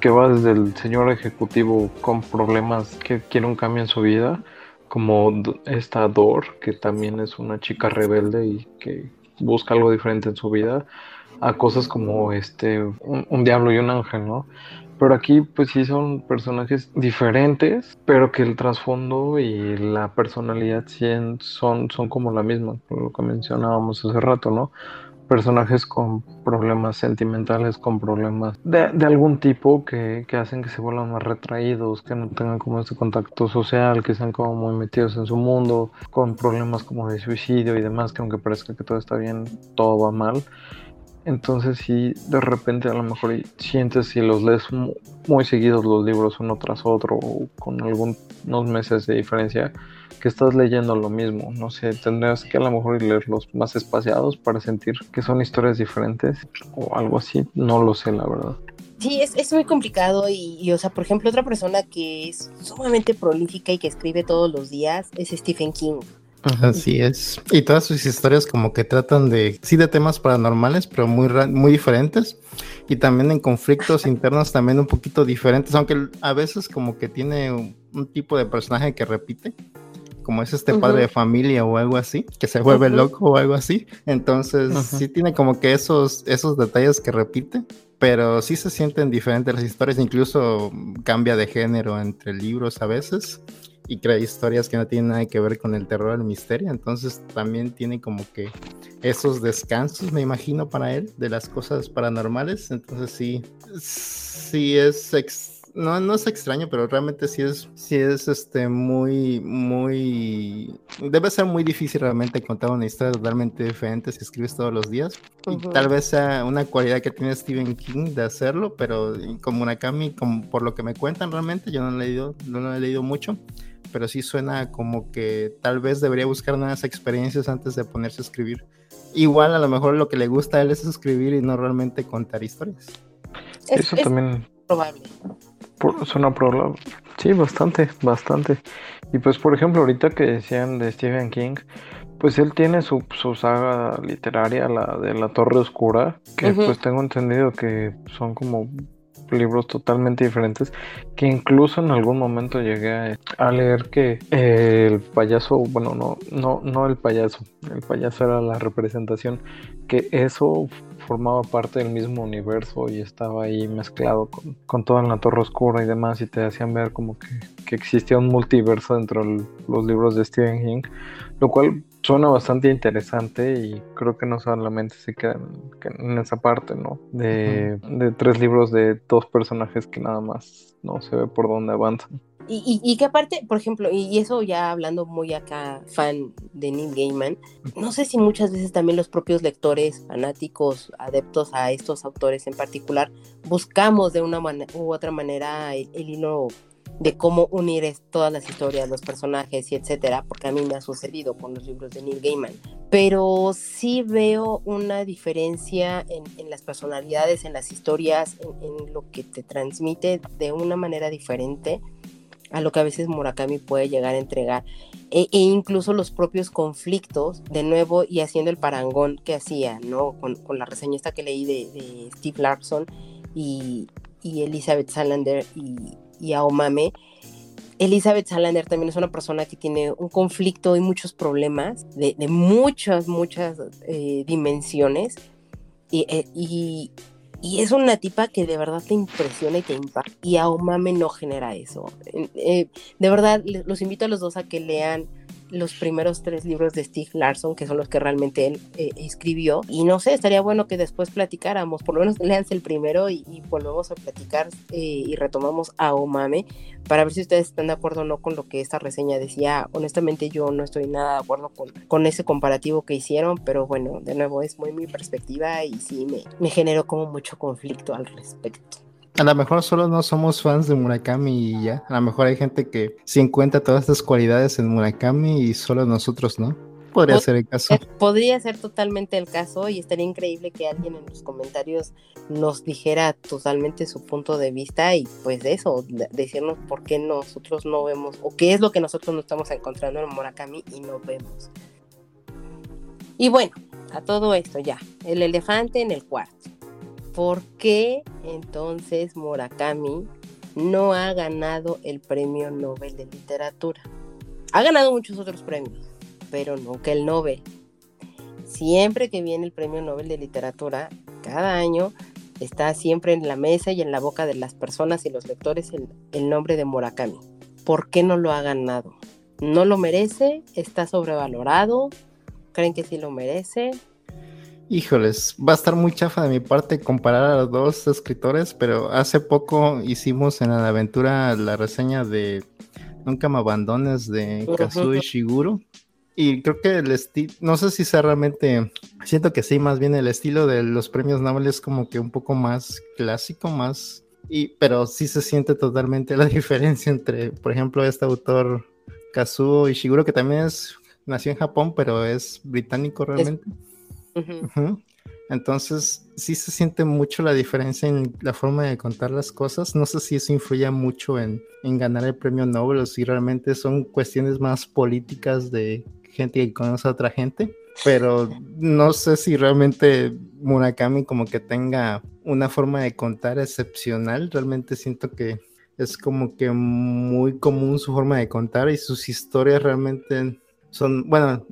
que va desde el señor ejecutivo con problemas que quiere un cambio en su vida, como esta Dor, que también es una chica rebelde y que busca algo diferente en su vida, a cosas como este un, diablo y un ángel, ¿no? Pero aquí pues sí son personajes diferentes, pero que el trasfondo y la personalidad son, son como la misma, lo que mencionábamos hace rato, ¿no? Personajes con problemas sentimentales, con problemas de, algún tipo que, hacen que se vuelvan más retraídos, que no tengan como este contacto social, que sean como muy metidos en su mundo, con problemas como de suicidio y demás, que aunque parezca que todo está bien, todo va mal. Entonces si de repente a lo mejor sientes si los lees muy seguidos los libros uno tras otro o con algunos meses de diferencia, que estás leyendo lo mismo. No sé, tendrías que a lo mejor leerlos más espaciados para sentir que son historias diferentes o algo así. No lo sé, la verdad. Sí, es, es muy complicado y, o sea, por ejemplo, otra persona que es sumamente prolífica y que escribe todos los días es Stephen King. Así es. Y todas sus historias como que tratan de, sí, de temas paranormales, pero muy, muy diferentes. Y también en conflictos internos también un poquito diferentes, aunque a veces como que tiene un, tipo de personaje que repite, como es este padre de familia o algo así, que se vuelve loco o algo así. Entonces sí tiene como que esos, esos detalles que repite, pero sí se sienten diferentes las historias, incluso cambia de género entre libros a veces y crea historias que no tienen nada que ver con el terror el misterio. Entonces también tiene como que esos descansos, me imagino, para él de las cosas paranormales. Entonces sí, sí es no, no es extraño, pero realmente sí es, sí es este muy, muy. Debe ser muy difícil realmente contar una historia totalmente diferente si escribes todos los días. Y tal vez sea una cualidad que tiene Stephen King de hacerlo, pero como Murakami, como por lo que me cuentan realmente, yo no he leído, no lo he leído mucho pero sí suena como que tal vez debería buscar nuevas experiencias antes de ponerse a escribir. Igual a lo mejor lo que le gusta a él es escribir y no realmente contar historias. Eso también probable. suena probable. Sí, bastante, bastante. Y pues por ejemplo, ahorita que decían de Stephen King, pues él tiene su, su saga literaria, la de la Torre Oscura, que pues tengo entendido que son como libros totalmente diferentes que incluso en algún momento llegué a, leer que el payaso, bueno, no, no, no el payaso, el payaso era la representación, que eso formaba parte del mismo universo y estaba ahí mezclado con, con toda la Torre Oscura y demás y te hacían ver como que, que existía un multiverso dentro de los libros de Stephen King, lo cual suena bastante interesante y creo que no solamente se queda en, esa parte, ¿no? De, tres libros de dos personajes que nada más no se ve por dónde avanzan. Y, y, que aparte, por ejemplo, y, eso ya hablando muy acá, fan de Neil Gaiman, no sé si muchas veces también los propios lectores, fanáticos, adeptos a estos autores en particular, buscamos de una u otra manera el hilo de cómo unir todas las historias, los personajes y etcétera, porque a mí me ha sucedido con los libros de Neil Gaiman. Pero sí veo una diferencia en, las personalidades, en las historias, en, lo que te transmite de una manera diferente a lo que a veces Murakami puede llegar a entregar. E, e incluso los propios conflictos, de nuevo, y haciendo el parangón que hacía, ¿no? Con, la reseña esta que leí de, Steve Larson y, Elizabeth Salander y y a Omame. Elizabeth Salander también es una persona que tiene un conflicto y muchos problemas de, muchas, muchas eh, dimensiones. Y, y, es una tipa que de verdad te impresiona y te impacta. Y a Omame no genera eso. Eh, de verdad, los invito a los dos a que lean los primeros tres libros de Steve Larson, que son los que realmente él eh, escribió. Y no sé, estaría bueno que después platicáramos, por lo menos leanse el primero y, volvemos a platicar eh, y retomamos a Omame para ver si ustedes están de acuerdo o no con lo que esta reseña decía. Honestamente yo no estoy nada de acuerdo con, con ese comparativo que hicieron, pero bueno, de nuevo es muy mi perspectiva y sí me, me generó como mucho conflicto al respecto. A lo mejor solo no somos fans de Murakami y ya. A lo mejor hay gente que sí encuentra todas estas cualidades en Murakami y solo nosotros no. Podría ser el caso. Podría ser totalmente el caso y estaría increíble que alguien en los comentarios nos dijera totalmente su punto de vista y pues eso, decirnos por qué nosotros no vemos o qué es lo que nosotros no estamos encontrando en Murakami y no vemos. Y bueno, a todo esto ya, el elefante en el cuarto. ¿Por qué entonces Murakami no ha ganado el premio Nobel de Literatura? Ha ganado muchos otros premios, pero nunca el Nobel. Siempre que viene el premio Nobel de Literatura, cada año está siempre en la mesa y en la boca de las personas y los lectores el, nombre de Murakami. ¿Por qué no lo ha ganado? ¿No lo merece? ¿Está sobrevalorado? ¿Creen que sí lo merece? Híjoles, va a estar muy chafa de mi parte comparar a los dos escritores, pero hace poco hicimos en la aventura la reseña de Nunca me abandones de Kazuo Ishiguro. Y creo que el estilo, no sé si sea realmente, siento que sí, más bien el estilo de los premios Nobel es como que un poco más clásico, más, y, pero sí se siente totalmente la diferencia entre, por ejemplo, este autor Kazuo Ishiguro, que también es, nació en Japón, pero es británico realmente. Entonces, sí se siente mucho la diferencia en la forma de contar las cosas. No sé si eso influye mucho en, ganar el premio Nobel o si realmente son cuestiones más políticas de gente que conoce a otra gente, pero no sé si realmente Murakami como que tenga una forma de contar excepcional, realmente siento que es como que muy común su forma de contar y sus historias realmente son, bueno,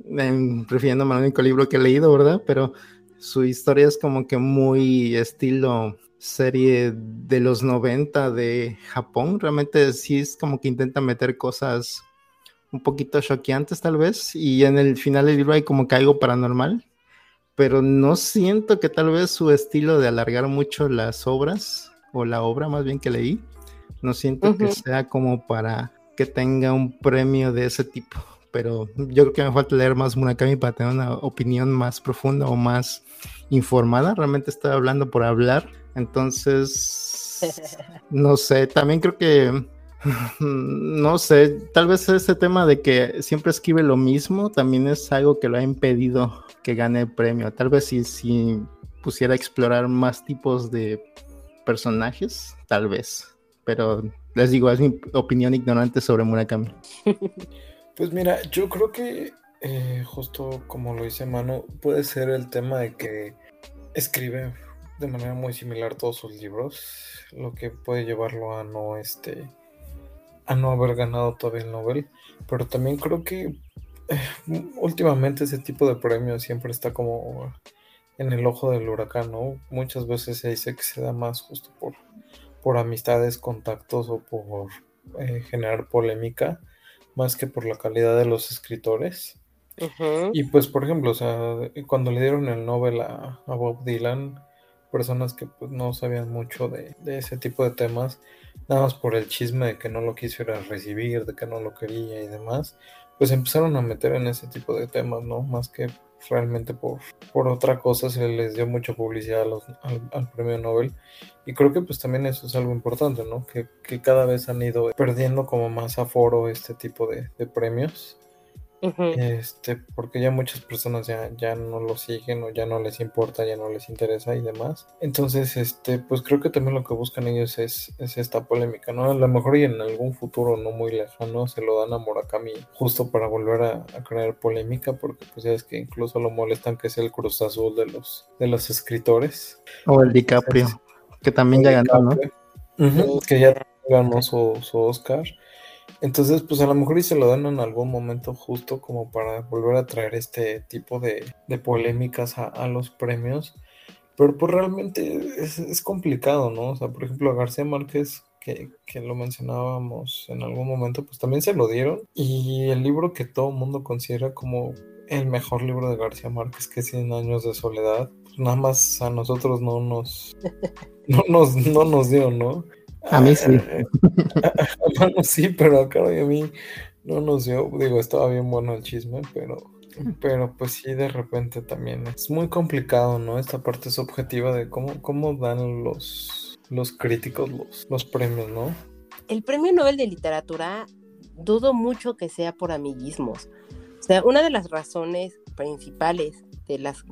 refiriéndome al único libro que he leído, ¿verdad? Pero su historia es como que muy estilo serie de los 90 de Japón. Realmente sí es como que intenta meter cosas un poquito choqueantes tal vez. Y en el final del libro hay como que algo paranormal. Pero no siento que tal vez su estilo de alargar mucho las obras, o la obra más bien que leí, no siento que sea como para que tenga un premio de ese tipo pero yo creo que me falta leer más Murakami para tener una opinión más profunda o más informada. Realmente estoy hablando por hablar. Entonces, no sé, también creo que, no sé, tal vez ese tema de que siempre escribe lo mismo también es algo que lo ha impedido que gane el premio. Tal vez si, si pusiera a explorar más tipos de personajes, tal vez. Pero les digo, es mi opinión ignorante sobre Murakami. Pues mira, yo creo que eh, justo como lo dice Mano, puede ser el tema de que escribe de manera muy similar todos sus libros, lo que puede llevarlo a no este a no haber ganado todavía el Nobel, pero también creo que eh, últimamente ese tipo de premios siempre está como en el ojo del huracán, ¿no? Muchas veces se dice que se da más justo por, por amistades, contactos o por eh, generar polémica más que por la calidad de los escritores. Y pues, por ejemplo, o sea, cuando le dieron el Nobel a, Bob Dylan, personas que pues, no sabían mucho de, ese tipo de temas, nada más por el chisme de que no lo quisiera recibir, de que no lo quería y demás, pues empezaron a meter en ese tipo de temas, ¿no? Más que realmente por, por otra cosa se les dio mucha publicidad al, premio Nobel y creo que pues también eso es algo importante, ¿no? Que, cada vez han ido perdiendo como más aforo este tipo de, de premios este, porque ya muchas personas ya, ya no lo siguen o ya no les importa, ya no les interesa y demás. Entonces, este, pues creo que también lo que buscan ellos es, es esta polémica, ¿no? A lo mejor y en algún futuro no muy lejano se lo dan a Murakami justo para volver a, crear polémica, porque pues ya es que incluso lo molestan que es el Cruz Azul de los, de los escritores. O el DiCaprio, que también ya ganó, ¿no? que ya ganó su, su Oscar. Entonces, pues a lo mejor y se lo dan en algún momento justo como para volver a traer este tipo de, polémicas a, los premios. Pero pues realmente es, complicado, ¿no? O sea, por ejemplo, a García Márquez, que, que, lo mencionábamos en algún momento, pues también se lo dieron. Y el libro que todo el mundo considera como el mejor libro de García Márquez, que es Cien años de soledad, pues nada más a nosotros no nos, no nos, no nos dio, ¿no? A mí sí. bueno, sí, pero a Caro y a mí no nos dio, digo, estaba bien bueno el chisme, pero, pero pues sí, de repente también es muy complicado, ¿no? Esta parte subjetiva de cómo, cómo dan los, los críticos los, los premios, ¿no? El premio Nobel de Literatura dudo mucho que sea por amiguismos. O sea, una de las razones principales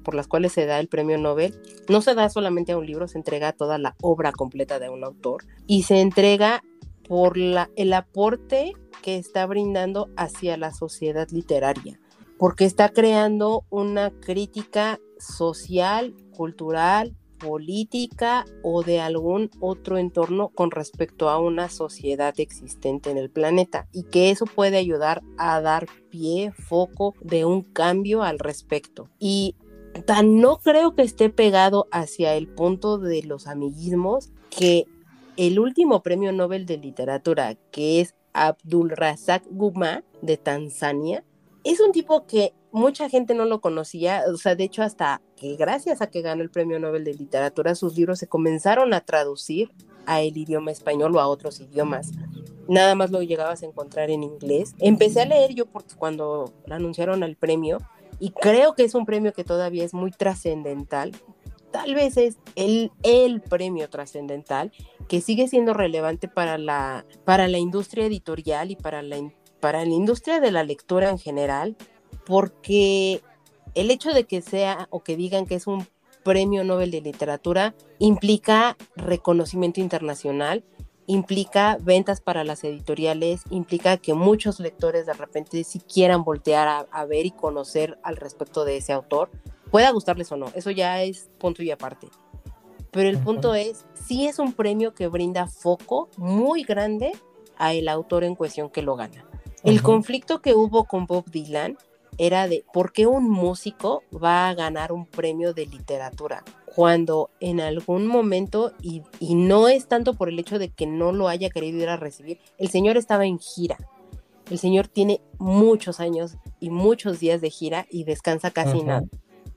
por las cuales se da el premio Nobel, no se da solamente a un libro, se entrega toda la obra completa de un autor y se entrega por la, el aporte que está brindando hacia la sociedad literaria, porque está creando una crítica social, cultural, política o de algún otro entorno con respecto a una sociedad existente en el planeta y que eso puede ayudar a dar pie, foco de un cambio al respecto. Y tan no creo que esté pegado hacia el punto de los amiguismos que el último premio Nobel de literatura, que es Abdul Razak Guma de Tanzania, es un tipo que mucha gente no lo conocía, o sea, de hecho hasta que gracias a que ganó el Premio Nobel de Literatura, sus libros se comenzaron a traducir a el idioma español o a otros idiomas. Nada más lo llegabas a encontrar en inglés. Empecé a leer yo cuando anunciaron el premio, y creo que es un premio que todavía es muy trascendental, tal vez es el, el premio trascendental que sigue siendo relevante para la, para la industria editorial y para la, para la industria de la lectura en general, porque el hecho de que sea o que digan que es un premio Nobel de literatura implica reconocimiento internacional implica ventas para las editoriales, implica que muchos lectores de repente sí quieran voltear a, a, ver y conocer al respecto de ese autor, pueda gustarles o no, eso ya es punto y aparte. Pero el punto es, sí es un premio que brinda foco muy grande a el autor en cuestión que lo gana. El conflicto que hubo con Bob Dylan era de por qué un músico va a ganar un premio de literatura cuando en algún momento, y, y, no es tanto por el hecho de que no lo haya querido ir a recibir, el señor estaba en gira. El señor tiene muchos años y muchos días de gira y descansa casi nada.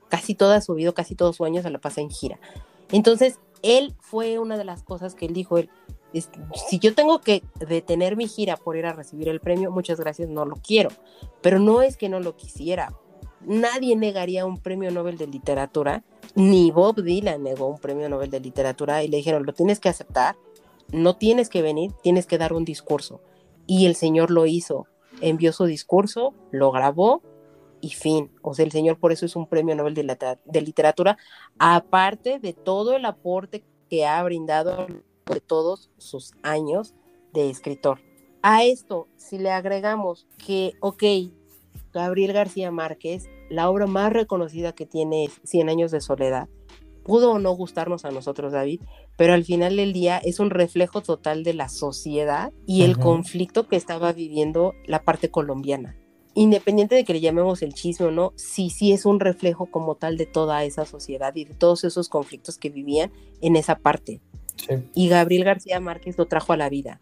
Casi toda su vida, casi todos sus años se la pasa en gira. Entonces, él fue una de las cosas que él dijo, él, si yo tengo que detener mi gira por ir a recibir el premio, muchas gracias, no lo quiero. Pero no es que no lo quisiera. Nadie negaría un premio Nobel de literatura, ni Bob Dylan negó un premio Nobel de literatura y le dijeron, lo tienes que aceptar, no tienes que venir, tienes que dar un discurso. Y el señor lo hizo, envió su discurso, lo grabó y fin. O sea, el señor por eso es un premio Nobel de, de literatura, aparte de todo el aporte que ha brindado de todos sus años de escritor. A esto, si le agregamos que, ok, Gabriel García Márquez, la obra más reconocida que tiene es Cien años de soledad, pudo o no gustarnos a nosotros, David, pero al final del día es un reflejo total de la sociedad y el conflicto que estaba viviendo la parte colombiana. Independiente de que le llamemos el chisme o no, sí, sí es un reflejo como tal de toda esa sociedad y de todos esos conflictos que vivían en esa parte. Y Gabriel García Márquez lo trajo a la vida.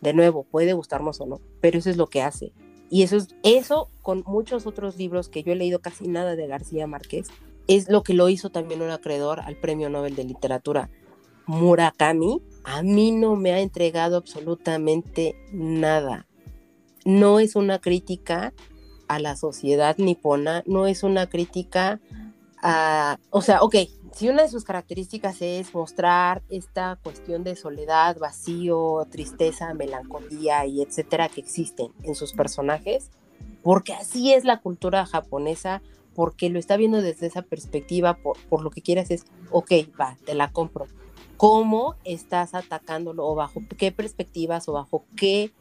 De nuevo, puede gustarnos o no, pero eso es lo que hace. Y eso es eso con muchos otros libros que yo he leído casi nada de García Márquez, es lo que lo hizo también un acreedor al Premio Nobel de Literatura. Murakami a mí no me ha entregado absolutamente nada. No es una crítica a la sociedad nipona, no es una crítica a, o sea, ok, si una de sus características es mostrar esta cuestión de soledad, vacío, tristeza, melancolía y etcétera que existen en sus personajes, porque así es la cultura japonesa, porque lo está viendo desde esa perspectiva, por, lo que quieras es, ok, va, te la compro. ¿Cómo estás atacándolo o bajo qué perspectivas o bajo qué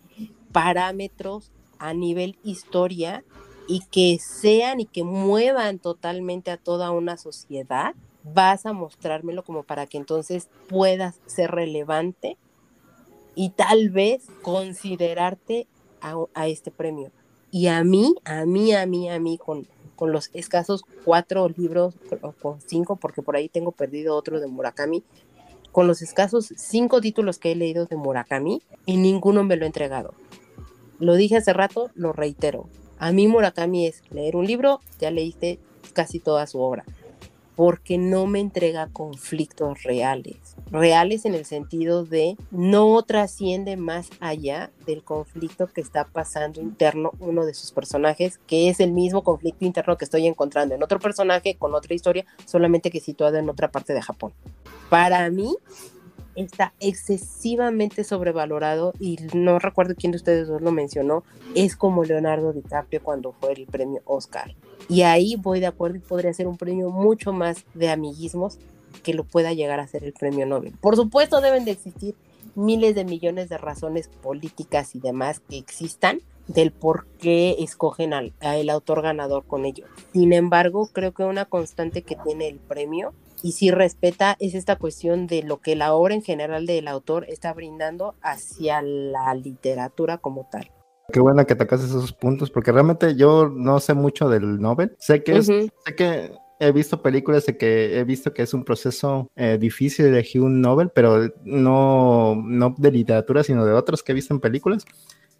parámetros a nivel historia y que sean y que muevan totalmente a toda una sociedad? vas a mostrármelo como para que entonces puedas ser relevante y tal vez considerarte a, este premio. Y a mí, a mí, a mí, a mí, con, con los escasos cuatro libros, o cinco, porque por ahí tengo perdido otro de Murakami, con los escasos cinco títulos que he leído de Murakami, y ninguno me lo he entregado. Lo dije hace rato, lo reitero. A mí Murakami es leer un libro, ya leíste casi toda su obra porque no me entrega conflictos reales. Reales en el sentido de no trasciende más allá del conflicto que está pasando interno uno de sus personajes, que es el mismo conflicto interno que estoy encontrando en otro personaje con otra historia, solamente que situado en otra parte de Japón. Para mí, está excesivamente sobrevalorado y no recuerdo quién de ustedes dos lo mencionó, es como Leonardo DiCaprio cuando fue el premio Oscar. Y ahí voy de acuerdo y podría ser un premio mucho más de amiguismos que lo pueda llegar a ser el premio Nobel. Por supuesto deben de existir miles de millones de razones políticas y demás que existan del por qué escogen al, al autor ganador con ello. Sin embargo, creo que una constante que tiene el premio y si respeta es esta cuestión de lo que la obra en general del autor está brindando hacia la literatura como tal. Qué bueno que tocas esos puntos, porque realmente yo no sé mucho del Nobel. Sé que es, sé que he visto películas de que he visto que es un proceso eh, difícil elegir un Nobel, pero no, no de literatura, sino de otros que he visto en películas.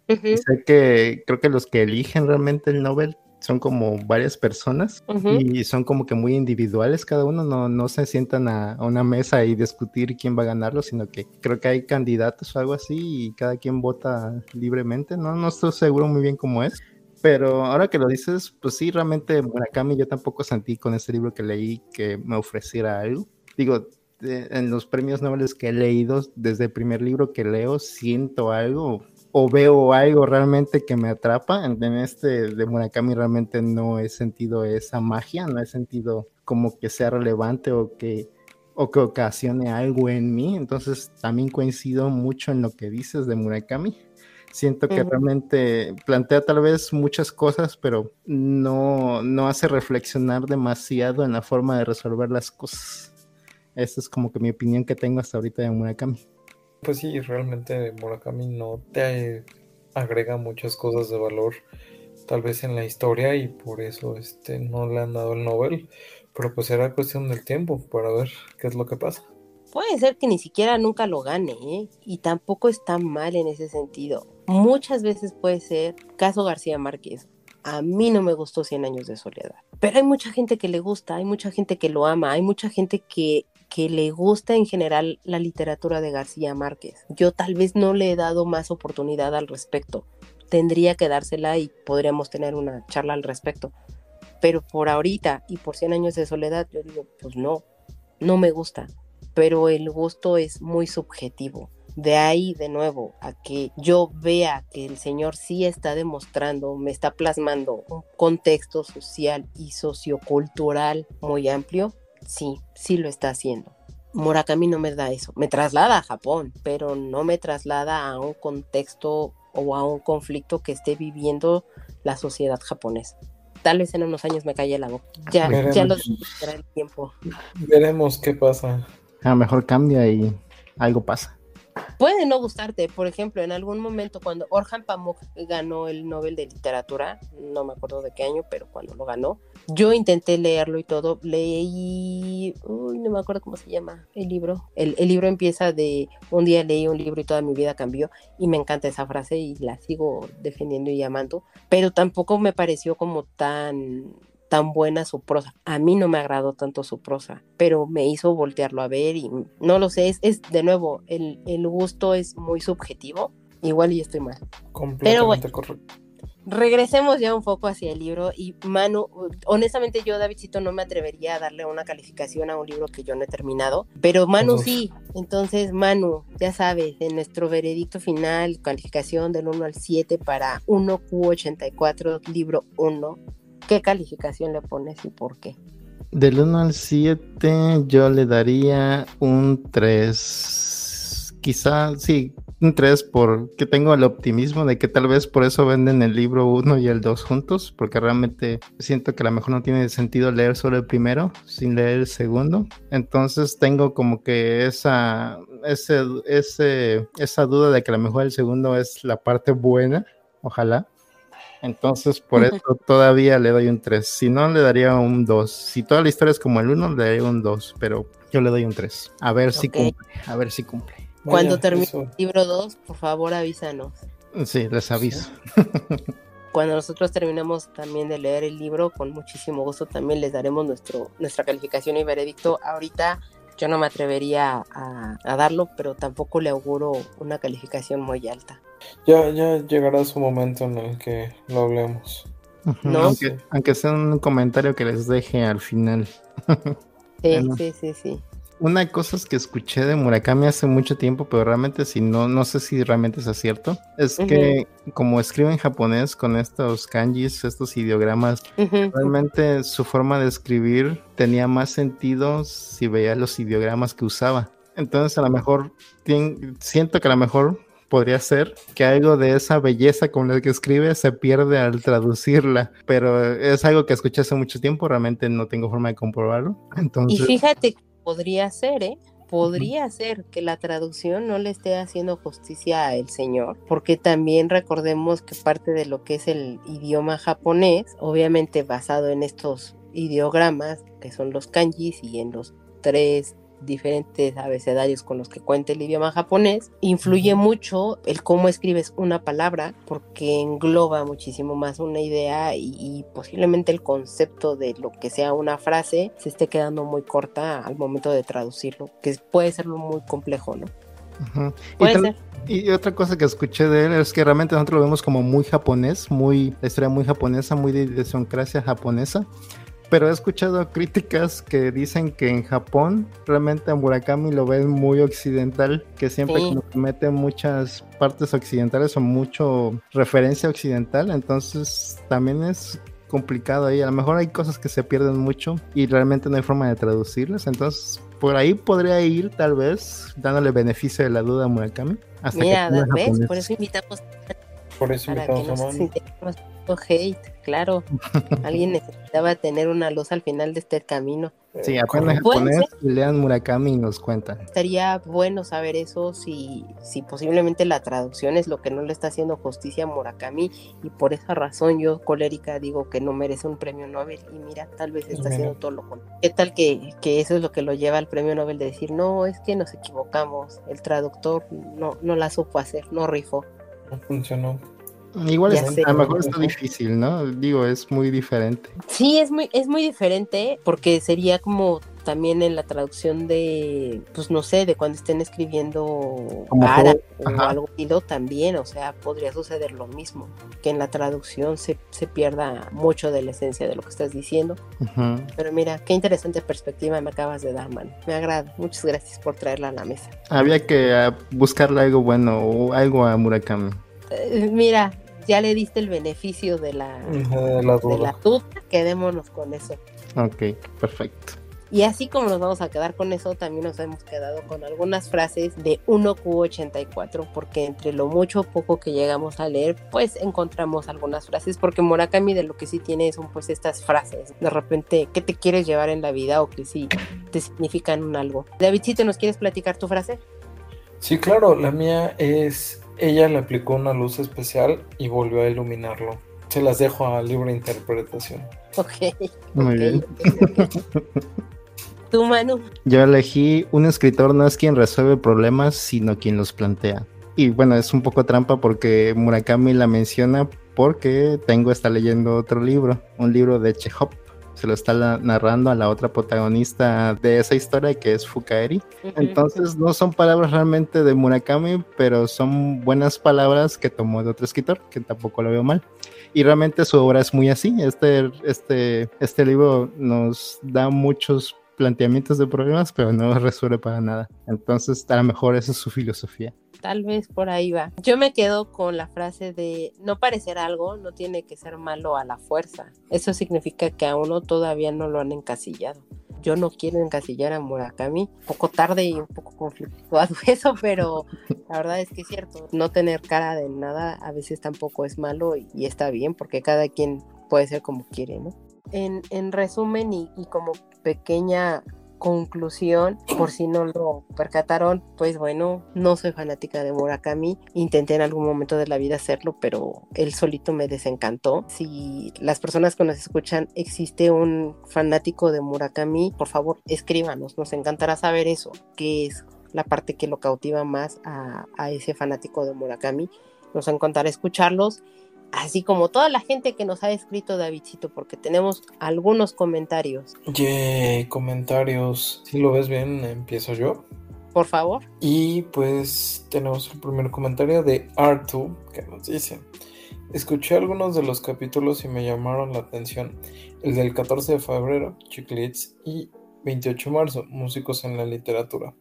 Sé que creo que los que eligen realmente el Nobel son como varias personas y son como que muy individuales cada uno, no, no se sientan a, una mesa y discutir quién va a ganarlo, sino que creo que hay candidatos o algo así y cada quien vota libremente, no, no estoy seguro muy bien cómo es. Pero ahora que lo dices, pues sí, realmente Murakami yo tampoco sentí con este libro que leí que me ofreciera algo. Digo, en los premios Nobel que he leído, desde el primer libro que leo, siento algo, o veo algo realmente que me atrapa. En, este de Murakami realmente no he sentido esa magia, no he sentido como que sea relevante o que o que ocasione algo en mí. Entonces también coincido mucho en lo que dices de Murakami. Siento que realmente plantea tal vez muchas cosas, pero no, no hace reflexionar demasiado en la forma de resolver las cosas. Esa es como que mi opinión que tengo hasta ahorita de Murakami. Pues sí, realmente Murakami no te agrega muchas cosas de valor, tal vez en la historia, y por eso este, no le han dado el Nobel. Pero pues será cuestión del tiempo para ver qué es lo que pasa. Puede ser que ni siquiera nunca lo gane, ¿eh? y tampoco está mal en ese sentido. Muchas veces puede ser, caso García Márquez, a mí no me gustó 100 años de soledad, pero hay mucha gente que le gusta, hay mucha gente que lo ama, hay mucha gente que, que le gusta en general la literatura de García Márquez. Yo tal vez no le he dado más oportunidad al respecto. Tendría que dársela y podríamos tener una charla al respecto. Pero por ahorita y por 100 años de soledad, yo digo, pues no, no me gusta pero el gusto es muy subjetivo. De ahí, de nuevo, a que yo vea que el Señor sí está demostrando, me está plasmando un contexto social y sociocultural muy amplio, sí, sí lo está haciendo. Murakami no me da eso, me traslada a Japón, pero no me traslada a un contexto o a un conflicto que esté viviendo la sociedad japonesa. Tal vez en unos años me calle la boca. Ya, ya lo el tiempo. Veremos qué pasa a lo mejor cambia y algo pasa. Puede no gustarte, por ejemplo, en algún momento cuando Orhan Pamuk ganó el Nobel de Literatura, no me acuerdo de qué año, pero cuando lo ganó, yo intenté leerlo y todo, leí, uy, no me acuerdo cómo se llama el libro. El, el libro empieza de un día leí un libro y toda mi vida cambió y me encanta esa frase y la sigo defendiendo y amando, pero tampoco me pareció como tan tan buena su prosa. A mí no me agradó tanto su prosa, pero me hizo voltearlo a ver y no lo sé, es, de nuevo, el, gusto es muy subjetivo, igual y estoy mal. pero bueno, correcto. Regresemos ya un poco hacia el libro y Manu, honestamente yo Davidcito no me atrevería a darle una calificación a un libro que yo no he terminado, pero Manu sí, entonces Manu, ya sabes, en nuestro veredicto final, calificación del 1 al 7 para 1Q84, libro 1, ¿Qué calificación le pones y por qué? Del 1 al 7 yo le daría un 3. Quizá, sí, un 3 porque tengo el optimismo de que tal vez por eso venden el libro 1 y el 2 juntos, porque realmente siento que a lo mejor no tiene sentido leer solo el primero sin leer el segundo. Entonces tengo como que esa, esa duda de que a lo mejor el segundo es la parte buena, ojalá. Entonces, por eso todavía le doy un 3. Si no, le daría un 2. Si toda la historia es como el 1, le daría un 2. Pero yo le doy un 3. A ver si cumple. A ver si cumple. Cuando termine el libro 2, por favor avísanos. Sí, les aviso. Cuando nosotros terminemos también de leer el libro, con muchísimo gusto también les daremos nuestro, nuestra calificación y veredicto. Ahorita yo no me atrevería a, a darlo, pero tampoco le auguro una calificación muy alta. Ya, ya llegará su momento en el que lo hablemos. aunque, sea un comentario que les deje al final. sí, sí, sí, sí. Una cosa es que escuché de Murakami hace mucho tiempo, pero realmente si no, no sé si realmente es cierto, es que como escribe en japonés con estos kanjis, estos ideogramas, realmente su forma de escribir tenía más sentido si veía los ideogramas que usaba. Entonces a lo mejor siento que a lo mejor podría ser que algo de esa belleza con la que escribe se pierde al traducirla, pero es algo que escuché hace mucho tiempo, realmente no tengo forma de comprobarlo. Entonces... Y fíjate, podría ser, ¿eh? Podría ser que la traducción no le esté haciendo justicia a el señor, porque también recordemos que parte de lo que es el idioma japonés, obviamente basado en estos ideogramas, que son los kanjis y en los tres diferentes abecedarios con los que cuenta el idioma japonés, influye mucho el cómo escribes una palabra porque engloba muchísimo más una idea y, posiblemente el concepto de lo que sea una frase se esté quedando muy corta al momento de traducirlo, que puede ser muy complejo, ¿no? Puede y, ser. y otra cosa que escuché de él es que realmente nosotros lo vemos como muy japonés, muy, la historia muy japonesa, muy de idiosincrasia japonesa pero he escuchado críticas que dicen que en Japón realmente a Murakami lo ven muy occidental, que siempre mete muchas partes occidentales o mucho referencia occidental, entonces también es complicado ahí, a lo mejor hay cosas que se pierden mucho y realmente no hay forma de traducirlas, entonces por ahí podría ir, tal vez, dándole beneficio de la duda a Murakami. Hasta Mira, ¿ves? Por eso invitamos por eso invitamos a Hate, claro. Alguien necesitaba tener una luz al final de este camino. Sí, apenas japonés y lean Murakami y nos cuentan. Estaría bueno saber eso si, si posiblemente la traducción es lo que no le está haciendo justicia a Murakami y por esa razón yo colérica digo que no merece un premio Nobel y mira, tal vez está haciendo todo lo contrario. ¿Qué tal que, que, eso es lo que lo lleva al premio Nobel de decir, no, es que nos es el traductor no, no la supo hacer, no rifó. No funcionó. Igual es, a lo mejor está difícil, ¿no? Digo, es muy diferente. Sí, es muy, es muy diferente porque sería como también en la traducción de, pues no sé, de cuando estén escribiendo árabe o algo ido también, o sea, podría suceder lo mismo, que en la traducción se, se pierda mucho de la esencia de lo que estás diciendo. Pero mira, qué interesante perspectiva me acabas de dar, man. Me agrada. Muchas gracias por traerla a la mesa. Había que ah, buscarle algo bueno o algo a Murakami. Eh, mira, ya le diste el beneficio de la, de la, duda. quedémonos con eso. Ok, perfecto. Y así como nos vamos a quedar con eso, también nos hemos quedado con algunas frases de 1Q84, porque entre lo mucho o poco que llegamos a leer, pues encontramos algunas frases, porque Murakami de lo que sí tiene son pues estas frases, de repente, ¿qué te quieres llevar en la vida o que sí te significan un algo? Davidcito, ¿nos quieres platicar tu frase? Sí, claro, la mía es ella le aplicó una luz especial y volvió a iluminarlo. Se las dejo a libre interpretación. Ok. Muy bien. ¿Tú, Manu? Yo elegí un escritor no es quien resuelve problemas, sino quien los plantea. Y bueno, es un poco trampa porque Murakami la menciona porque Tengo está leyendo otro libro, un libro de Chekhov se lo está narrando a la otra protagonista de esa historia que es Fukaeri. Entonces no son palabras realmente de Murakami, pero son buenas palabras que tomó de otro escritor, que tampoco lo veo mal. Y realmente su obra es muy así. Este, este, este libro nos da muchos planteamientos de problemas, pero no resuelve para nada. Entonces, a lo mejor esa es su filosofía tal vez por ahí va. Yo me quedo con la frase de no parecer algo no tiene que ser malo a la fuerza. Eso significa que a uno todavía no lo han encasillado. Yo no quiero encasillar a Murakami, un poco tarde y un poco conflictuado eso, pero la verdad es que es cierto, no tener cara de nada a veces tampoco es malo y, está bien porque cada quien puede ser como quiere, ¿no? En, en resumen y, y como pequeña conclusión, por si no lo percataron, pues bueno, no soy fanática de Murakami. Intenté en algún momento de la vida hacerlo, pero él solito me desencantó. Si las personas que nos escuchan existe un fanático de Murakami, por favor, escríbanos. Nos encantará saber eso, qué es la parte que lo cautiva más a, a ese fanático de Murakami. Nos encantará escucharlos así como toda la gente que nos ha escrito Davidcito, porque tenemos algunos comentarios. Yay, comentarios. Si lo ves bien, empiezo yo. Por favor. Y pues tenemos el primer comentario de Artu, que nos dice, escuché algunos de los capítulos y me llamaron la atención. El del 14 de febrero, Chiclets, y 28 de marzo, Músicos en la Literatura.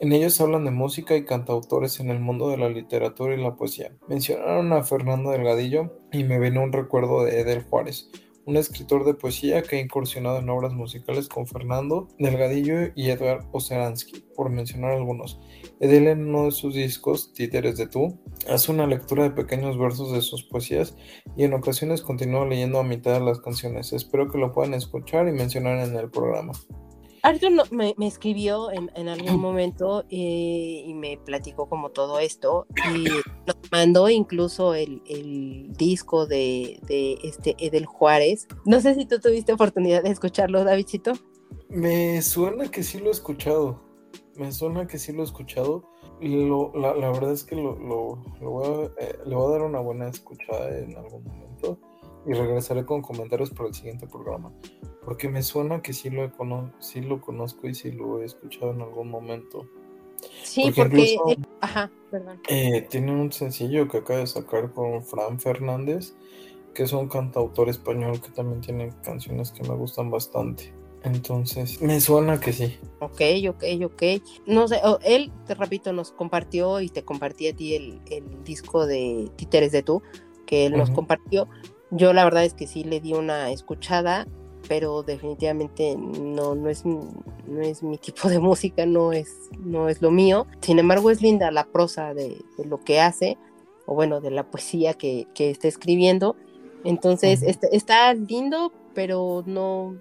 En ellos hablan de música y cantautores en el mundo de la literatura y la poesía. Mencionaron a Fernando Delgadillo y me vino un recuerdo de Edel Juárez, un escritor de poesía que ha incursionado en obras musicales con Fernando Delgadillo y Edward Oceransky, por mencionar algunos. Edel en uno de sus discos, Títeres de Tú, hace una lectura de pequeños versos de sus poesías y en ocasiones continúa leyendo a mitad de las canciones. Espero que lo puedan escuchar y mencionar en el programa. Arthur me, escribió en, algún momento eh, y me platicó como todo esto y nos mandó incluso el, disco de, este Edel Juárez. No sé si tú tuviste oportunidad de escucharlo, Davidcito. Me suena que sí lo he escuchado. Me suena que sí lo he escuchado. la, verdad es que lo, voy eh, le voy a dar una buena escuchada en algún momento y regresaré con comentarios para el siguiente programa. Porque me suena que sí lo, sí lo conozco y sí lo he escuchado en algún momento. Sí, porque, eh, ajá, perdón. Eh, tiene un sencillo que acaba de sacar con Fran Fernández, que es un cantautor español que también tiene canciones que me gustan bastante. Entonces, me suena que sí. Ok, ok, ok. No sé, él, te repito, nos compartió y te compartí a ti el, disco de Títeres de Tú, que él nos compartió. Yo la verdad es que sí le di una escuchada pero definitivamente no, no, es, no es mi tipo de música, no es, no es lo mío. Sin embargo, es linda la prosa de, lo que hace, o bueno, de la poesía que, que está escribiendo. Entonces, está, está, lindo, pero no,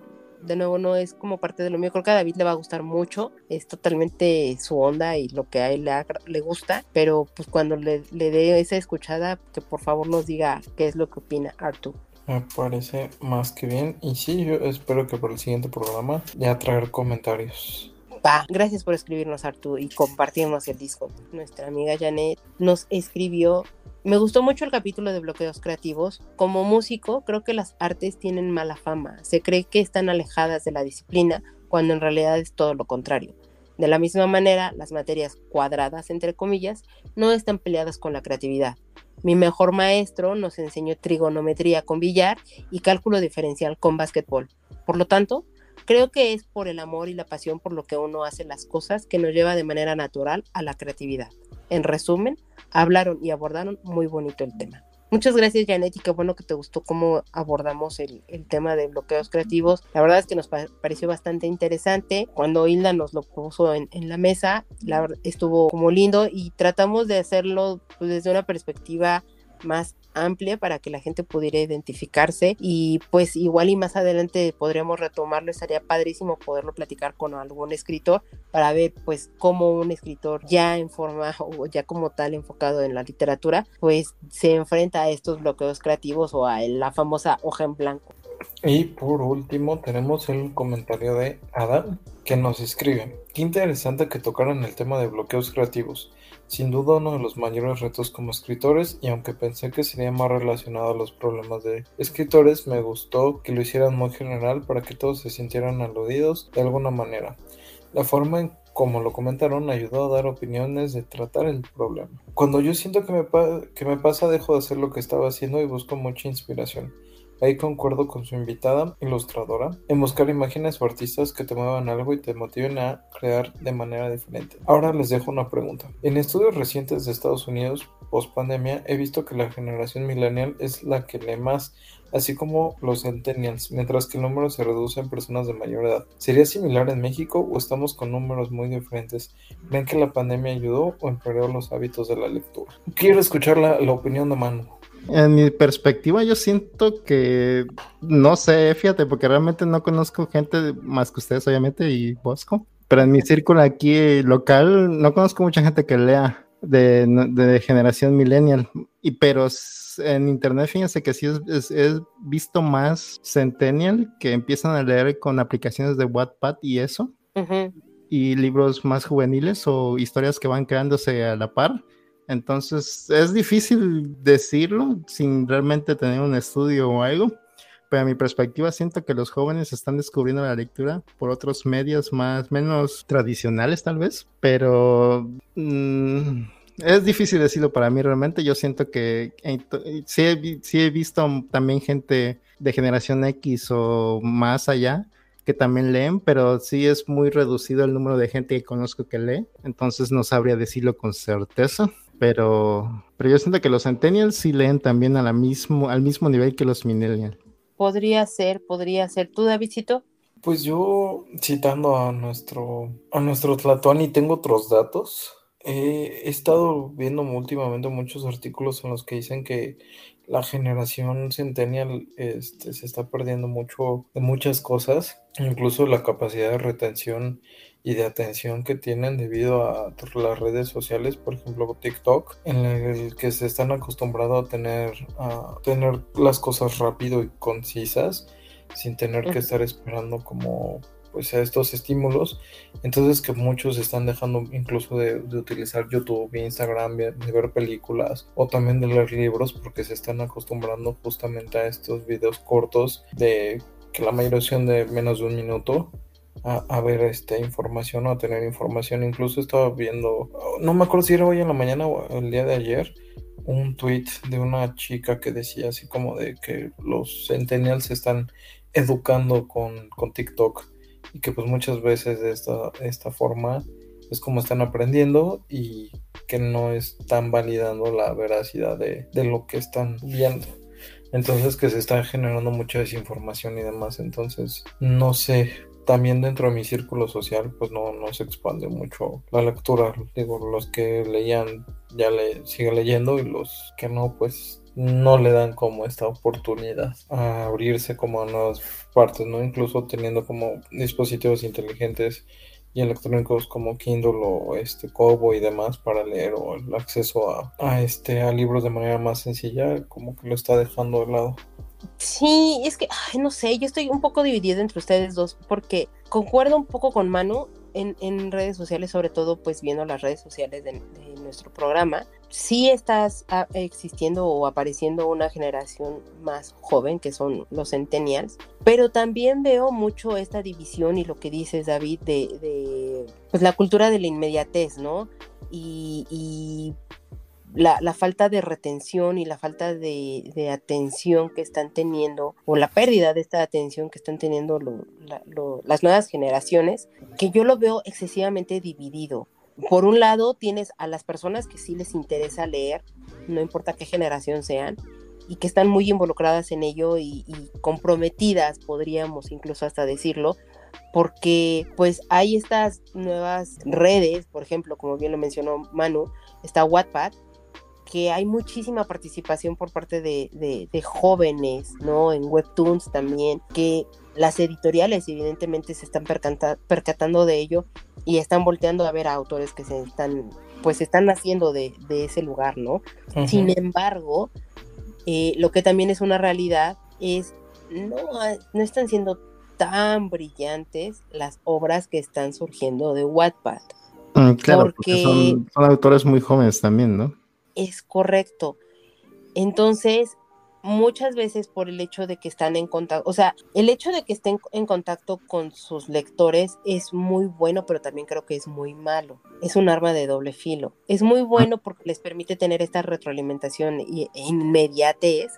de nuevo, no es como parte de lo mío. Creo que a David le va a gustar mucho, es totalmente su onda y lo que a él le, le gusta, pero pues cuando le, le dé esa escuchada, que por favor nos diga qué es lo que opina Artu. Me parece más que bien. Y sí, yo espero que para el siguiente programa ya traer comentarios. Va, gracias por escribirnos, Artu, y compartirnos el disco. Nuestra amiga Janet nos escribió. Me gustó mucho el capítulo de bloqueos creativos. Como músico, creo que las artes tienen mala fama. Se cree que están alejadas de la disciplina, cuando en realidad es todo lo contrario. De la misma manera, las materias cuadradas, entre comillas, no están peleadas con la creatividad. Mi mejor maestro nos enseñó trigonometría con billar y cálculo diferencial con básquetbol. Por lo tanto, creo que es por el amor y la pasión por lo que uno hace las cosas que nos lleva de manera natural a la creatividad. En resumen, hablaron y abordaron muy bonito el tema. Muchas gracias, Janet, y qué bueno que te gustó cómo abordamos el, tema de bloqueos creativos. La verdad es que nos pareció bastante interesante. Cuando Hilda nos lo puso en, la mesa, la, estuvo como lindo y tratamos de hacerlo pues, desde una perspectiva más amplia para que la gente pudiera identificarse y pues igual y más adelante podríamos retomarlo, estaría padrísimo poderlo platicar con algún escritor para ver pues cómo un escritor ya en forma o ya como tal enfocado en la literatura pues se enfrenta a estos bloqueos creativos o a la famosa hoja en blanco. Y por último tenemos el comentario de Adam que nos escribe, qué interesante que tocaran el tema de bloqueos creativos. Sin duda uno de los mayores retos como escritores y aunque pensé que sería más relacionado a los problemas de escritores, me gustó que lo hicieran muy general para que todos se sintieran aludidos de alguna manera. La forma en como lo comentaron, ayudó a dar opiniones de tratar el problema. Cuando yo siento que me, que me pasa, dejo de hacer lo que estaba haciendo y busco mucha inspiración. Ahí concuerdo con su invitada, ilustradora, en buscar imágenes o artistas que te muevan algo y te motiven a crear de manera diferente. Ahora les dejo una pregunta. En estudios recientes de Estados Unidos, post pandemia, he visto que la generación millennial es la que lee más, así como los centennials, mientras que el número se reduce en personas de mayor edad. ¿Sería similar en México o estamos con números muy diferentes? ¿Ven que la pandemia ayudó o empeoró los hábitos de la lectura? Quiero escuchar la, la opinión de Manu. En mi perspectiva, yo siento que no sé, fíjate, porque realmente no conozco gente más que ustedes, obviamente, y Bosco. Pero en mi círculo aquí local, no conozco mucha gente que lea de, generación millennial. Y pero en internet, fíjense que sí es, he visto más centennial que empiezan a leer con aplicaciones de Wattpad y eso. Y libros más juveniles o historias que van creándose a la par entonces es difícil decirlo sin realmente tener un estudio o algo, pero a mi perspectiva siento que los jóvenes están descubriendo la lectura por otros medios más menos tradicionales tal vez, pero mm, es difícil decirlo para mí realmente. Yo siento que sí, he, visto también gente de generación X o más allá que también leen, pero sí es muy reducido el número de gente que conozco que lee, entonces no sabría decirlo con certeza pero, pero yo siento que los centennials sí leen también a la mismo, al mismo nivel que los millennials. Podría ser, podría ser. ¿Tú, Davidcito? Pues yo, citando a nuestro, a nuestro y tengo otros datos. he estado viendo últimamente muchos artículos en los que dicen que la generación centennial este, se está perdiendo mucho de muchas cosas, incluso la capacidad de retención y de atención que tienen debido a las redes sociales, por ejemplo TikTok, en el que se están acostumbrados a tener, a tener las cosas rápido y concisas, sin tener que estar esperando como pues a estos estímulos. Entonces que muchos están dejando incluso de, utilizar YouTube Instagram de, ver películas o también de leer libros porque se están acostumbrando justamente a estos videos cortos de que la mayoría son de menos de un minuto a, ver esta información o a tener información. Incluso estaba viendo, no me acuerdo si era hoy en la mañana o el día de ayer, un tweet de una chica que decía así como de que los centennials se están educando con, con TikTok y que pues muchas veces de esta, esta forma es como están aprendiendo y que no están validando la veracidad de, de lo que están viendo. Entonces que se está generando mucha desinformación y demás. Entonces, no sé, también dentro de mi círculo social, pues no, no se expande mucho la lectura. Digo, los que leían ya le siguen leyendo y los que no, pues no le dan como esta oportunidad a abrirse como a nuevas partes, ¿no? Incluso teniendo como dispositivos inteligentes y electrónicos como Kindle o este Kobo y demás para leer o el acceso a, a este a libros de manera más sencilla como que lo está dejando de lado. Sí, es que, no sé, yo estoy un poco dividida entre ustedes dos porque concuerdo un poco con Manu en, en redes sociales, sobre todo pues viendo las redes sociales de, nuestro programa, sí estás ah, existiendo o apareciendo una generación más joven, que son los centennials, pero también veo mucho esta división y lo que dices, David, de, pues, la cultura de la inmediatez, ¿no? Y la, la, falta de retención y la falta de, de, atención que están teniendo, o la pérdida de esta atención que están teniendo lo, la, lo, las nuevas generaciones, que yo lo veo excesivamente dividido. Por un lado tienes a las personas que sí les interesa leer, no importa qué generación sean, y que están muy involucradas en ello y, y, comprometidas, podríamos incluso hasta decirlo, porque pues hay estas nuevas redes, por ejemplo, como bien lo mencionó Manu, está Wattpad, que hay muchísima participación por parte de, de, de jóvenes, ¿no? En webtoons también, que las editoriales evidentemente se están percatando de ello y están volteando a ver a autores que se están, pues están haciendo de, de ese lugar, ¿no? Uh -huh. Sin embargo, eh, lo que también es una realidad es, no, no están siendo tan brillantes las obras que están surgiendo de Wattpad. Mm, claro, porque, porque son, son autores muy jóvenes también, ¿no? Es correcto. Entonces, muchas veces por el hecho de que están en contacto, o sea, el hecho de que estén en contacto con sus lectores es muy bueno, pero también creo que es muy malo. Es un arma de doble filo. Es muy bueno porque les permite tener esta retroalimentación e inmediatez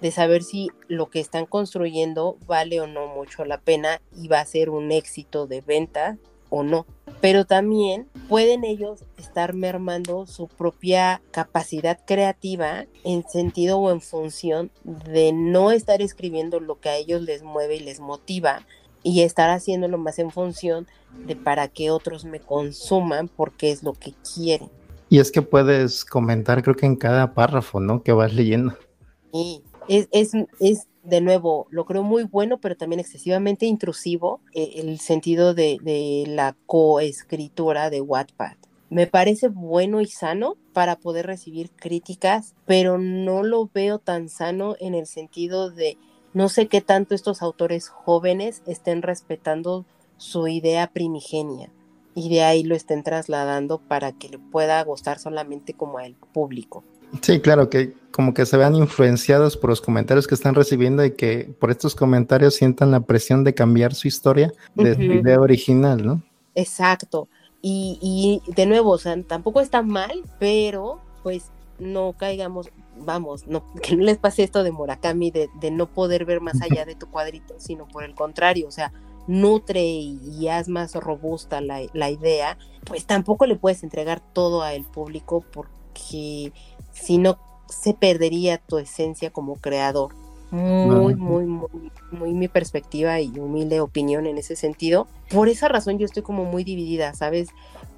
de saber si lo que están construyendo vale o no mucho la pena y va a ser un éxito de venta o no. Pero también pueden ellos estar mermando su propia capacidad creativa en sentido o en función de no estar escribiendo lo que a ellos les mueve y les motiva y estar haciéndolo más en función de para que otros me consuman porque es lo que quieren. Y es que puedes comentar creo que en cada párrafo, ¿no? Que vas leyendo. Sí, es, es, es de nuevo, lo creo muy bueno, pero también excesivamente intrusivo eh, el sentido de, la coescritura de Wattpad. Me parece bueno y sano para poder recibir críticas, pero no lo veo tan sano en el sentido de no sé qué tanto estos autores jóvenes estén respetando su idea primigenia y de ahí lo estén trasladando para que le pueda gustar solamente como al público. Sí, claro, que como que se vean influenciados por los comentarios que están recibiendo y que por estos comentarios sientan la presión de cambiar su historia de uh -huh. su idea original, ¿no? Exacto. Y, y, de nuevo, o sea, tampoco está mal, pero pues no caigamos, vamos, no, que no les pase esto de Murakami, de, de no poder ver más allá de tu cuadrito, sino por el contrario, o sea, nutre y, y haz más robusta la, la idea, pues tampoco le puedes entregar todo al público porque si no se perdería tu esencia como creador. Muy, muy, muy, muy mi perspectiva y humilde opinión en ese sentido. Por esa razón yo estoy como muy dividida, ¿sabes?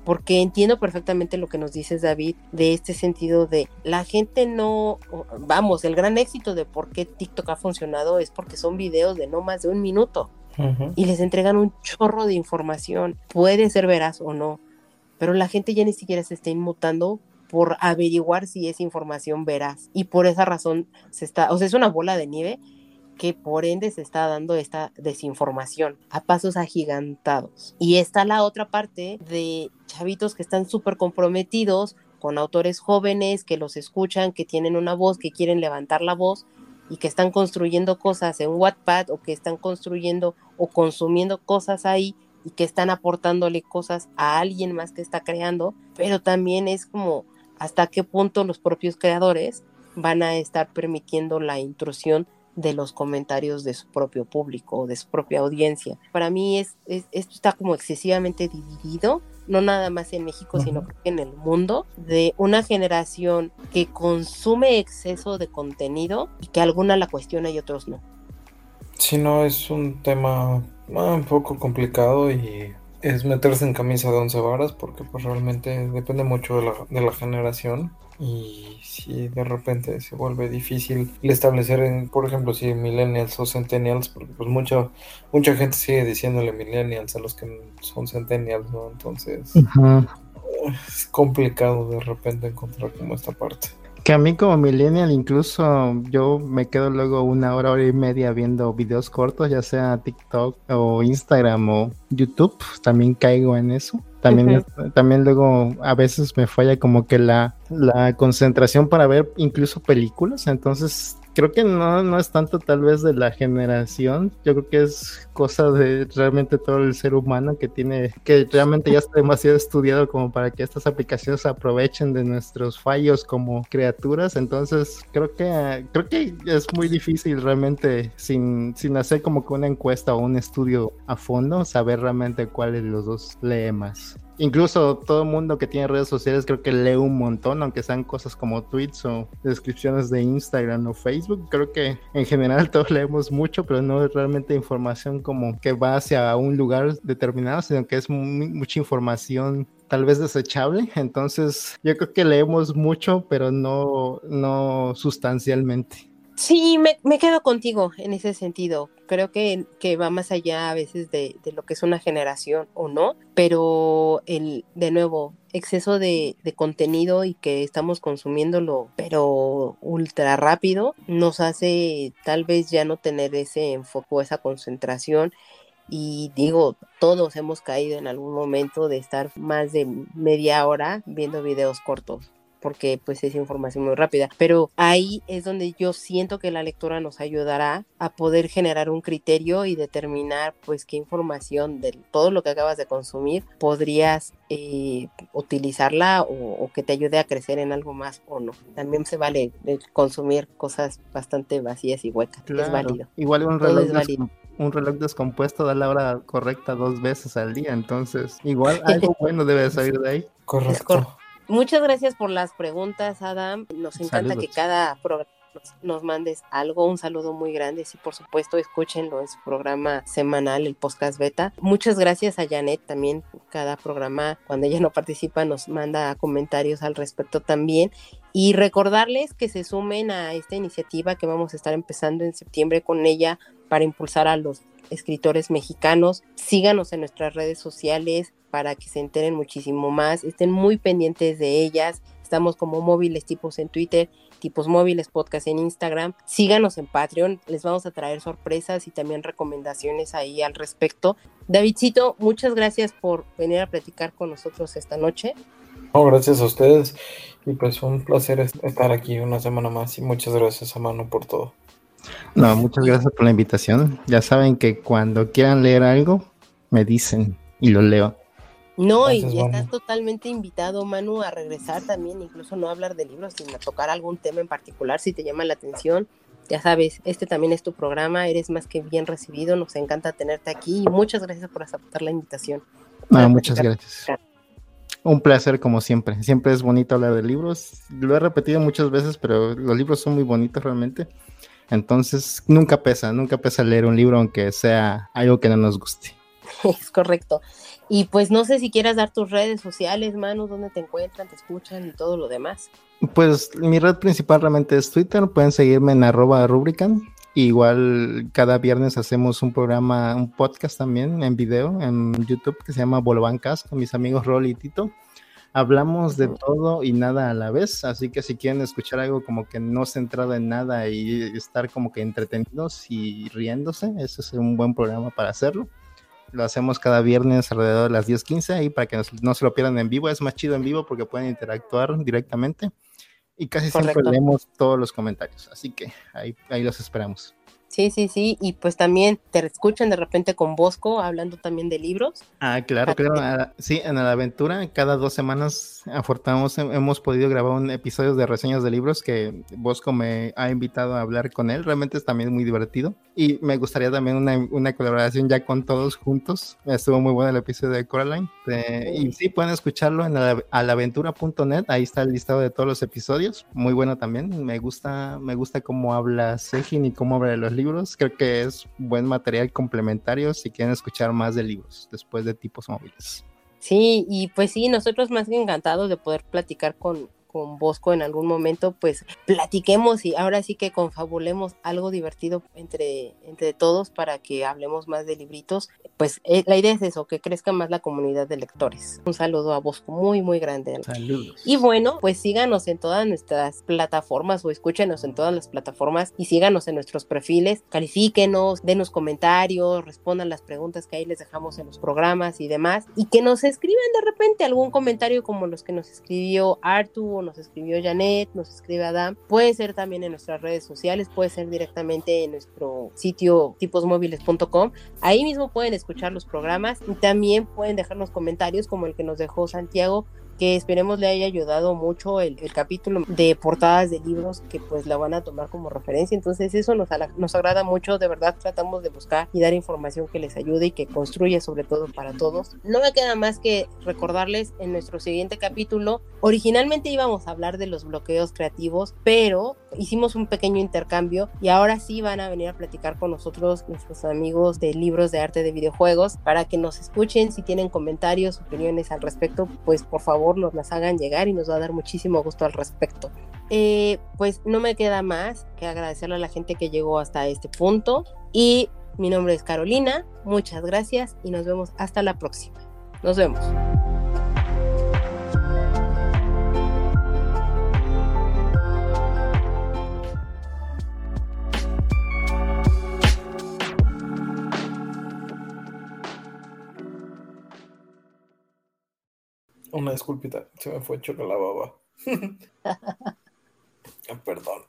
Porque entiendo perfectamente lo que nos dices, David, de este sentido de la gente no, vamos, el gran éxito de por qué TikTok ha funcionado es porque son videos de no más de un minuto uh -huh. y les entregan un chorro de información. Puede ser veraz o no, pero la gente ya ni siquiera se está inmutando por averiguar si es información veraz. Y por esa razón se está, o sea, es una bola de nieve que por ende se está dando esta desinformación a pasos agigantados. Y está la otra parte de chavitos que están súper comprometidos con autores jóvenes que los escuchan, que tienen una voz, que quieren levantar la voz y que están construyendo cosas en Wattpad o que están construyendo o consumiendo cosas ahí y que están aportándole cosas a alguien más que está creando, pero también es como hasta qué punto los propios creadores van a estar permitiendo la intrusión de los comentarios de su propio público o de su propia audiencia. Para mí es, es, esto está como excesivamente dividido no nada más en México, sino en el mundo, de una generación que consume exceso de contenido y que alguna la cuestiona y otros no. Si no, es un tema ah, un poco complicado y es meterse en camisa de once varas porque pues realmente depende mucho de la, de la generación y si de repente se vuelve difícil establecer en, por ejemplo, si millennials o centennials, porque pues mucha, mucha gente sigue diciéndole millennials a los que son centennials, ¿no? Entonces es complicado de repente encontrar como esta parte. Que a mí como millennial incluso yo me quedo luego una hora, hora y media viendo videos cortos, ya sea TikTok o Instagram o YouTube, también caigo en eso. También, también luego a veces me falla como que la, la concentración para ver incluso películas, entonces creo que no, no es tanto tal vez de la generación, yo creo que es cosa de realmente todo el ser humano que tiene, que realmente ya está demasiado estudiado como para que estas aplicaciones aprovechen de nuestros fallos como criaturas, entonces creo que creo que es muy difícil realmente sin, sin hacer como que una encuesta o un estudio a fondo, saber realmente cuál de los dos lee más. Incluso todo el mundo que tiene redes sociales creo que lee un montón, aunque sean cosas como tweets o descripciones de Instagram o Facebook. Creo que en general todos leemos mucho, pero no es realmente información como que va hacia un lugar determinado, sino que es mucha información tal vez desechable. Entonces yo creo que leemos mucho, pero no, no sustancialmente. Sí, me, quedo contigo en ese sentido. Creo que, que va más allá a veces de, lo que es una generación o no, pero el, de nuevo, exceso de, contenido y que estamos consumiéndolo, pero ultra rápido, nos hace tal vez ya no tener ese enfoque esa concentración. Y digo, todos hemos caído en algún momento de estar más de media hora viendo videos cortos porque pues es información muy rápida, pero ahí es donde yo siento que la lectura nos ayudará a poder generar un criterio y determinar pues qué información de todo lo que acabas de consumir podrías eh, utilizarla o, que te ayude a crecer en algo más o no. También se vale consumir cosas bastante vacías y huecas, es válido. Igual un reloj, un reloj descompuesto da la hora correcta dos veces al día, entonces igual algo bueno debe salir de ahí. Correcto. Muchas gracias por las preguntas, Adam. Nos encanta que cada programa nos, mandes algo, un saludo muy grande. Sí, por supuesto, escúchenlo en su programa semanal, el podcast beta. Muchas gracias a Janet también. Cada programa, cuando ella no participa, nos manda comentarios al respecto también. Y recordarles que se sumen a esta iniciativa que vamos a estar empezando en septiembre con ella para impulsar a los escritores mexicanos. Síganos en nuestras redes sociales para que se enteren muchísimo más. Estén muy pendientes de ellas. Estamos como móviles tipos en Twitter, tipos móviles podcast en Instagram. Síganos en Patreon. Les vamos a traer sorpresas y también recomendaciones ahí al respecto. Davidcito, muchas gracias por venir a platicar con nosotros esta noche. No, gracias a ustedes y pues un placer estar aquí una semana más y muchas gracias a Mano por todo. No, muchas gracias por la invitación. Ya saben que cuando quieran leer algo, me dicen y lo leo. No, y estás totalmente invitado, Manu, a regresar también, incluso no hablar de libros, sino a tocar algún tema en particular si te llama la atención. Ya sabes, este también es tu programa, eres más que bien recibido, nos encanta tenerte aquí y muchas gracias por aceptar la invitación. Muchas gracias. Un placer como siempre. Siempre es bonito hablar de libros. Lo he repetido muchas veces, pero los libros son muy bonitos realmente. Entonces, nunca pesa, nunca pesa leer un libro aunque sea algo que no nos guste. Es correcto. Y pues no sé si quieras dar tus redes sociales, Manu, dónde te encuentran, te escuchan y todo lo demás. Pues mi red principal realmente es Twitter, pueden seguirme en arroba rubrican. Igual cada viernes hacemos un programa, un podcast también en video en YouTube que se llama Volvancas con mis amigos Rol y Tito hablamos de todo y nada a la vez, así que si quieren escuchar algo como que no centrado en nada y estar como que entretenidos y riéndose, ese es un buen programa para hacerlo. Lo hacemos cada viernes alrededor de las 10:15 ahí para que no, se lo pierdan en vivo, es más chido en vivo porque pueden interactuar directamente y casi siempre leemos todos los comentarios, así que ahí, ahí los esperamos. Sí, sí, sí, y pues también te escuchan de repente con Bosco hablando también de libros. Ah, claro, claro. Ah, sí, en la aventura, cada dos semanas, afortunadamente hemos podido grabar un episodio de reseñas de libros que Bosco me ha invitado a hablar con él. Realmente es también muy divertido. Y me gustaría también una, una colaboración ya con todos juntos. Estuvo muy bueno el episodio de Coraline. y sí, pueden escucharlo en alaventura.net. Ahí está el listado de todos los episodios. Muy bueno también. Me gusta, me gusta cómo habla Sejin y cómo habla de los libros. Creo que es buen material complementario si quieren escuchar más de libros después de tipos móviles. Sí, y pues sí, nosotros más que encantados de poder platicar con, con Bosco en algún momento, pues platiquemos y ahora sí que confabulemos algo divertido entre, entre todos para que hablemos más de libritos. Pues eh, la idea es eso, que crezca más la comunidad de lectores. Un saludo a Bosco muy, muy grande. Saludos. Y bueno, pues síganos en todas nuestras plataformas o escúchenos en todas las plataformas y síganos en nuestros perfiles, califíquenos, denos comentarios, respondan las preguntas que ahí les dejamos en los programas y demás y que nos escriban de repente algún comentario como los que nos escribió Nos escribió Janet, nos escribe Adam. Puede ser también en nuestras redes sociales, puede ser directamente en nuestro sitio tiposmóviles.com. Ahí mismo pueden escuchar los programas y también pueden dejarnos comentarios como el que nos dejó Santiago que esperemos le haya ayudado mucho el, capítulo de portadas de libros que pues la van a tomar como referencia. Entonces eso nos, nos agrada mucho, de verdad tratamos de buscar y dar información que les ayude y que construya sobre todo para todos. No me queda más que recordarles en nuestro siguiente capítulo, originalmente íbamos a hablar de los bloqueos creativos, pero hicimos un pequeño intercambio y ahora sí van a venir a platicar con nosotros nuestros amigos de libros de arte de videojuegos para que nos escuchen si tienen comentarios, opiniones al respecto, pues por favor nos las hagan llegar y nos va a dar muchísimo gusto al respecto. Eh, pues no me queda más que agradecerle a la gente que llegó hasta este punto y mi nombre es Carolina, muchas gracias y nos vemos hasta la próxima. Nos vemos. Una disculpita, se me fue choca la baba. Ah, perdón.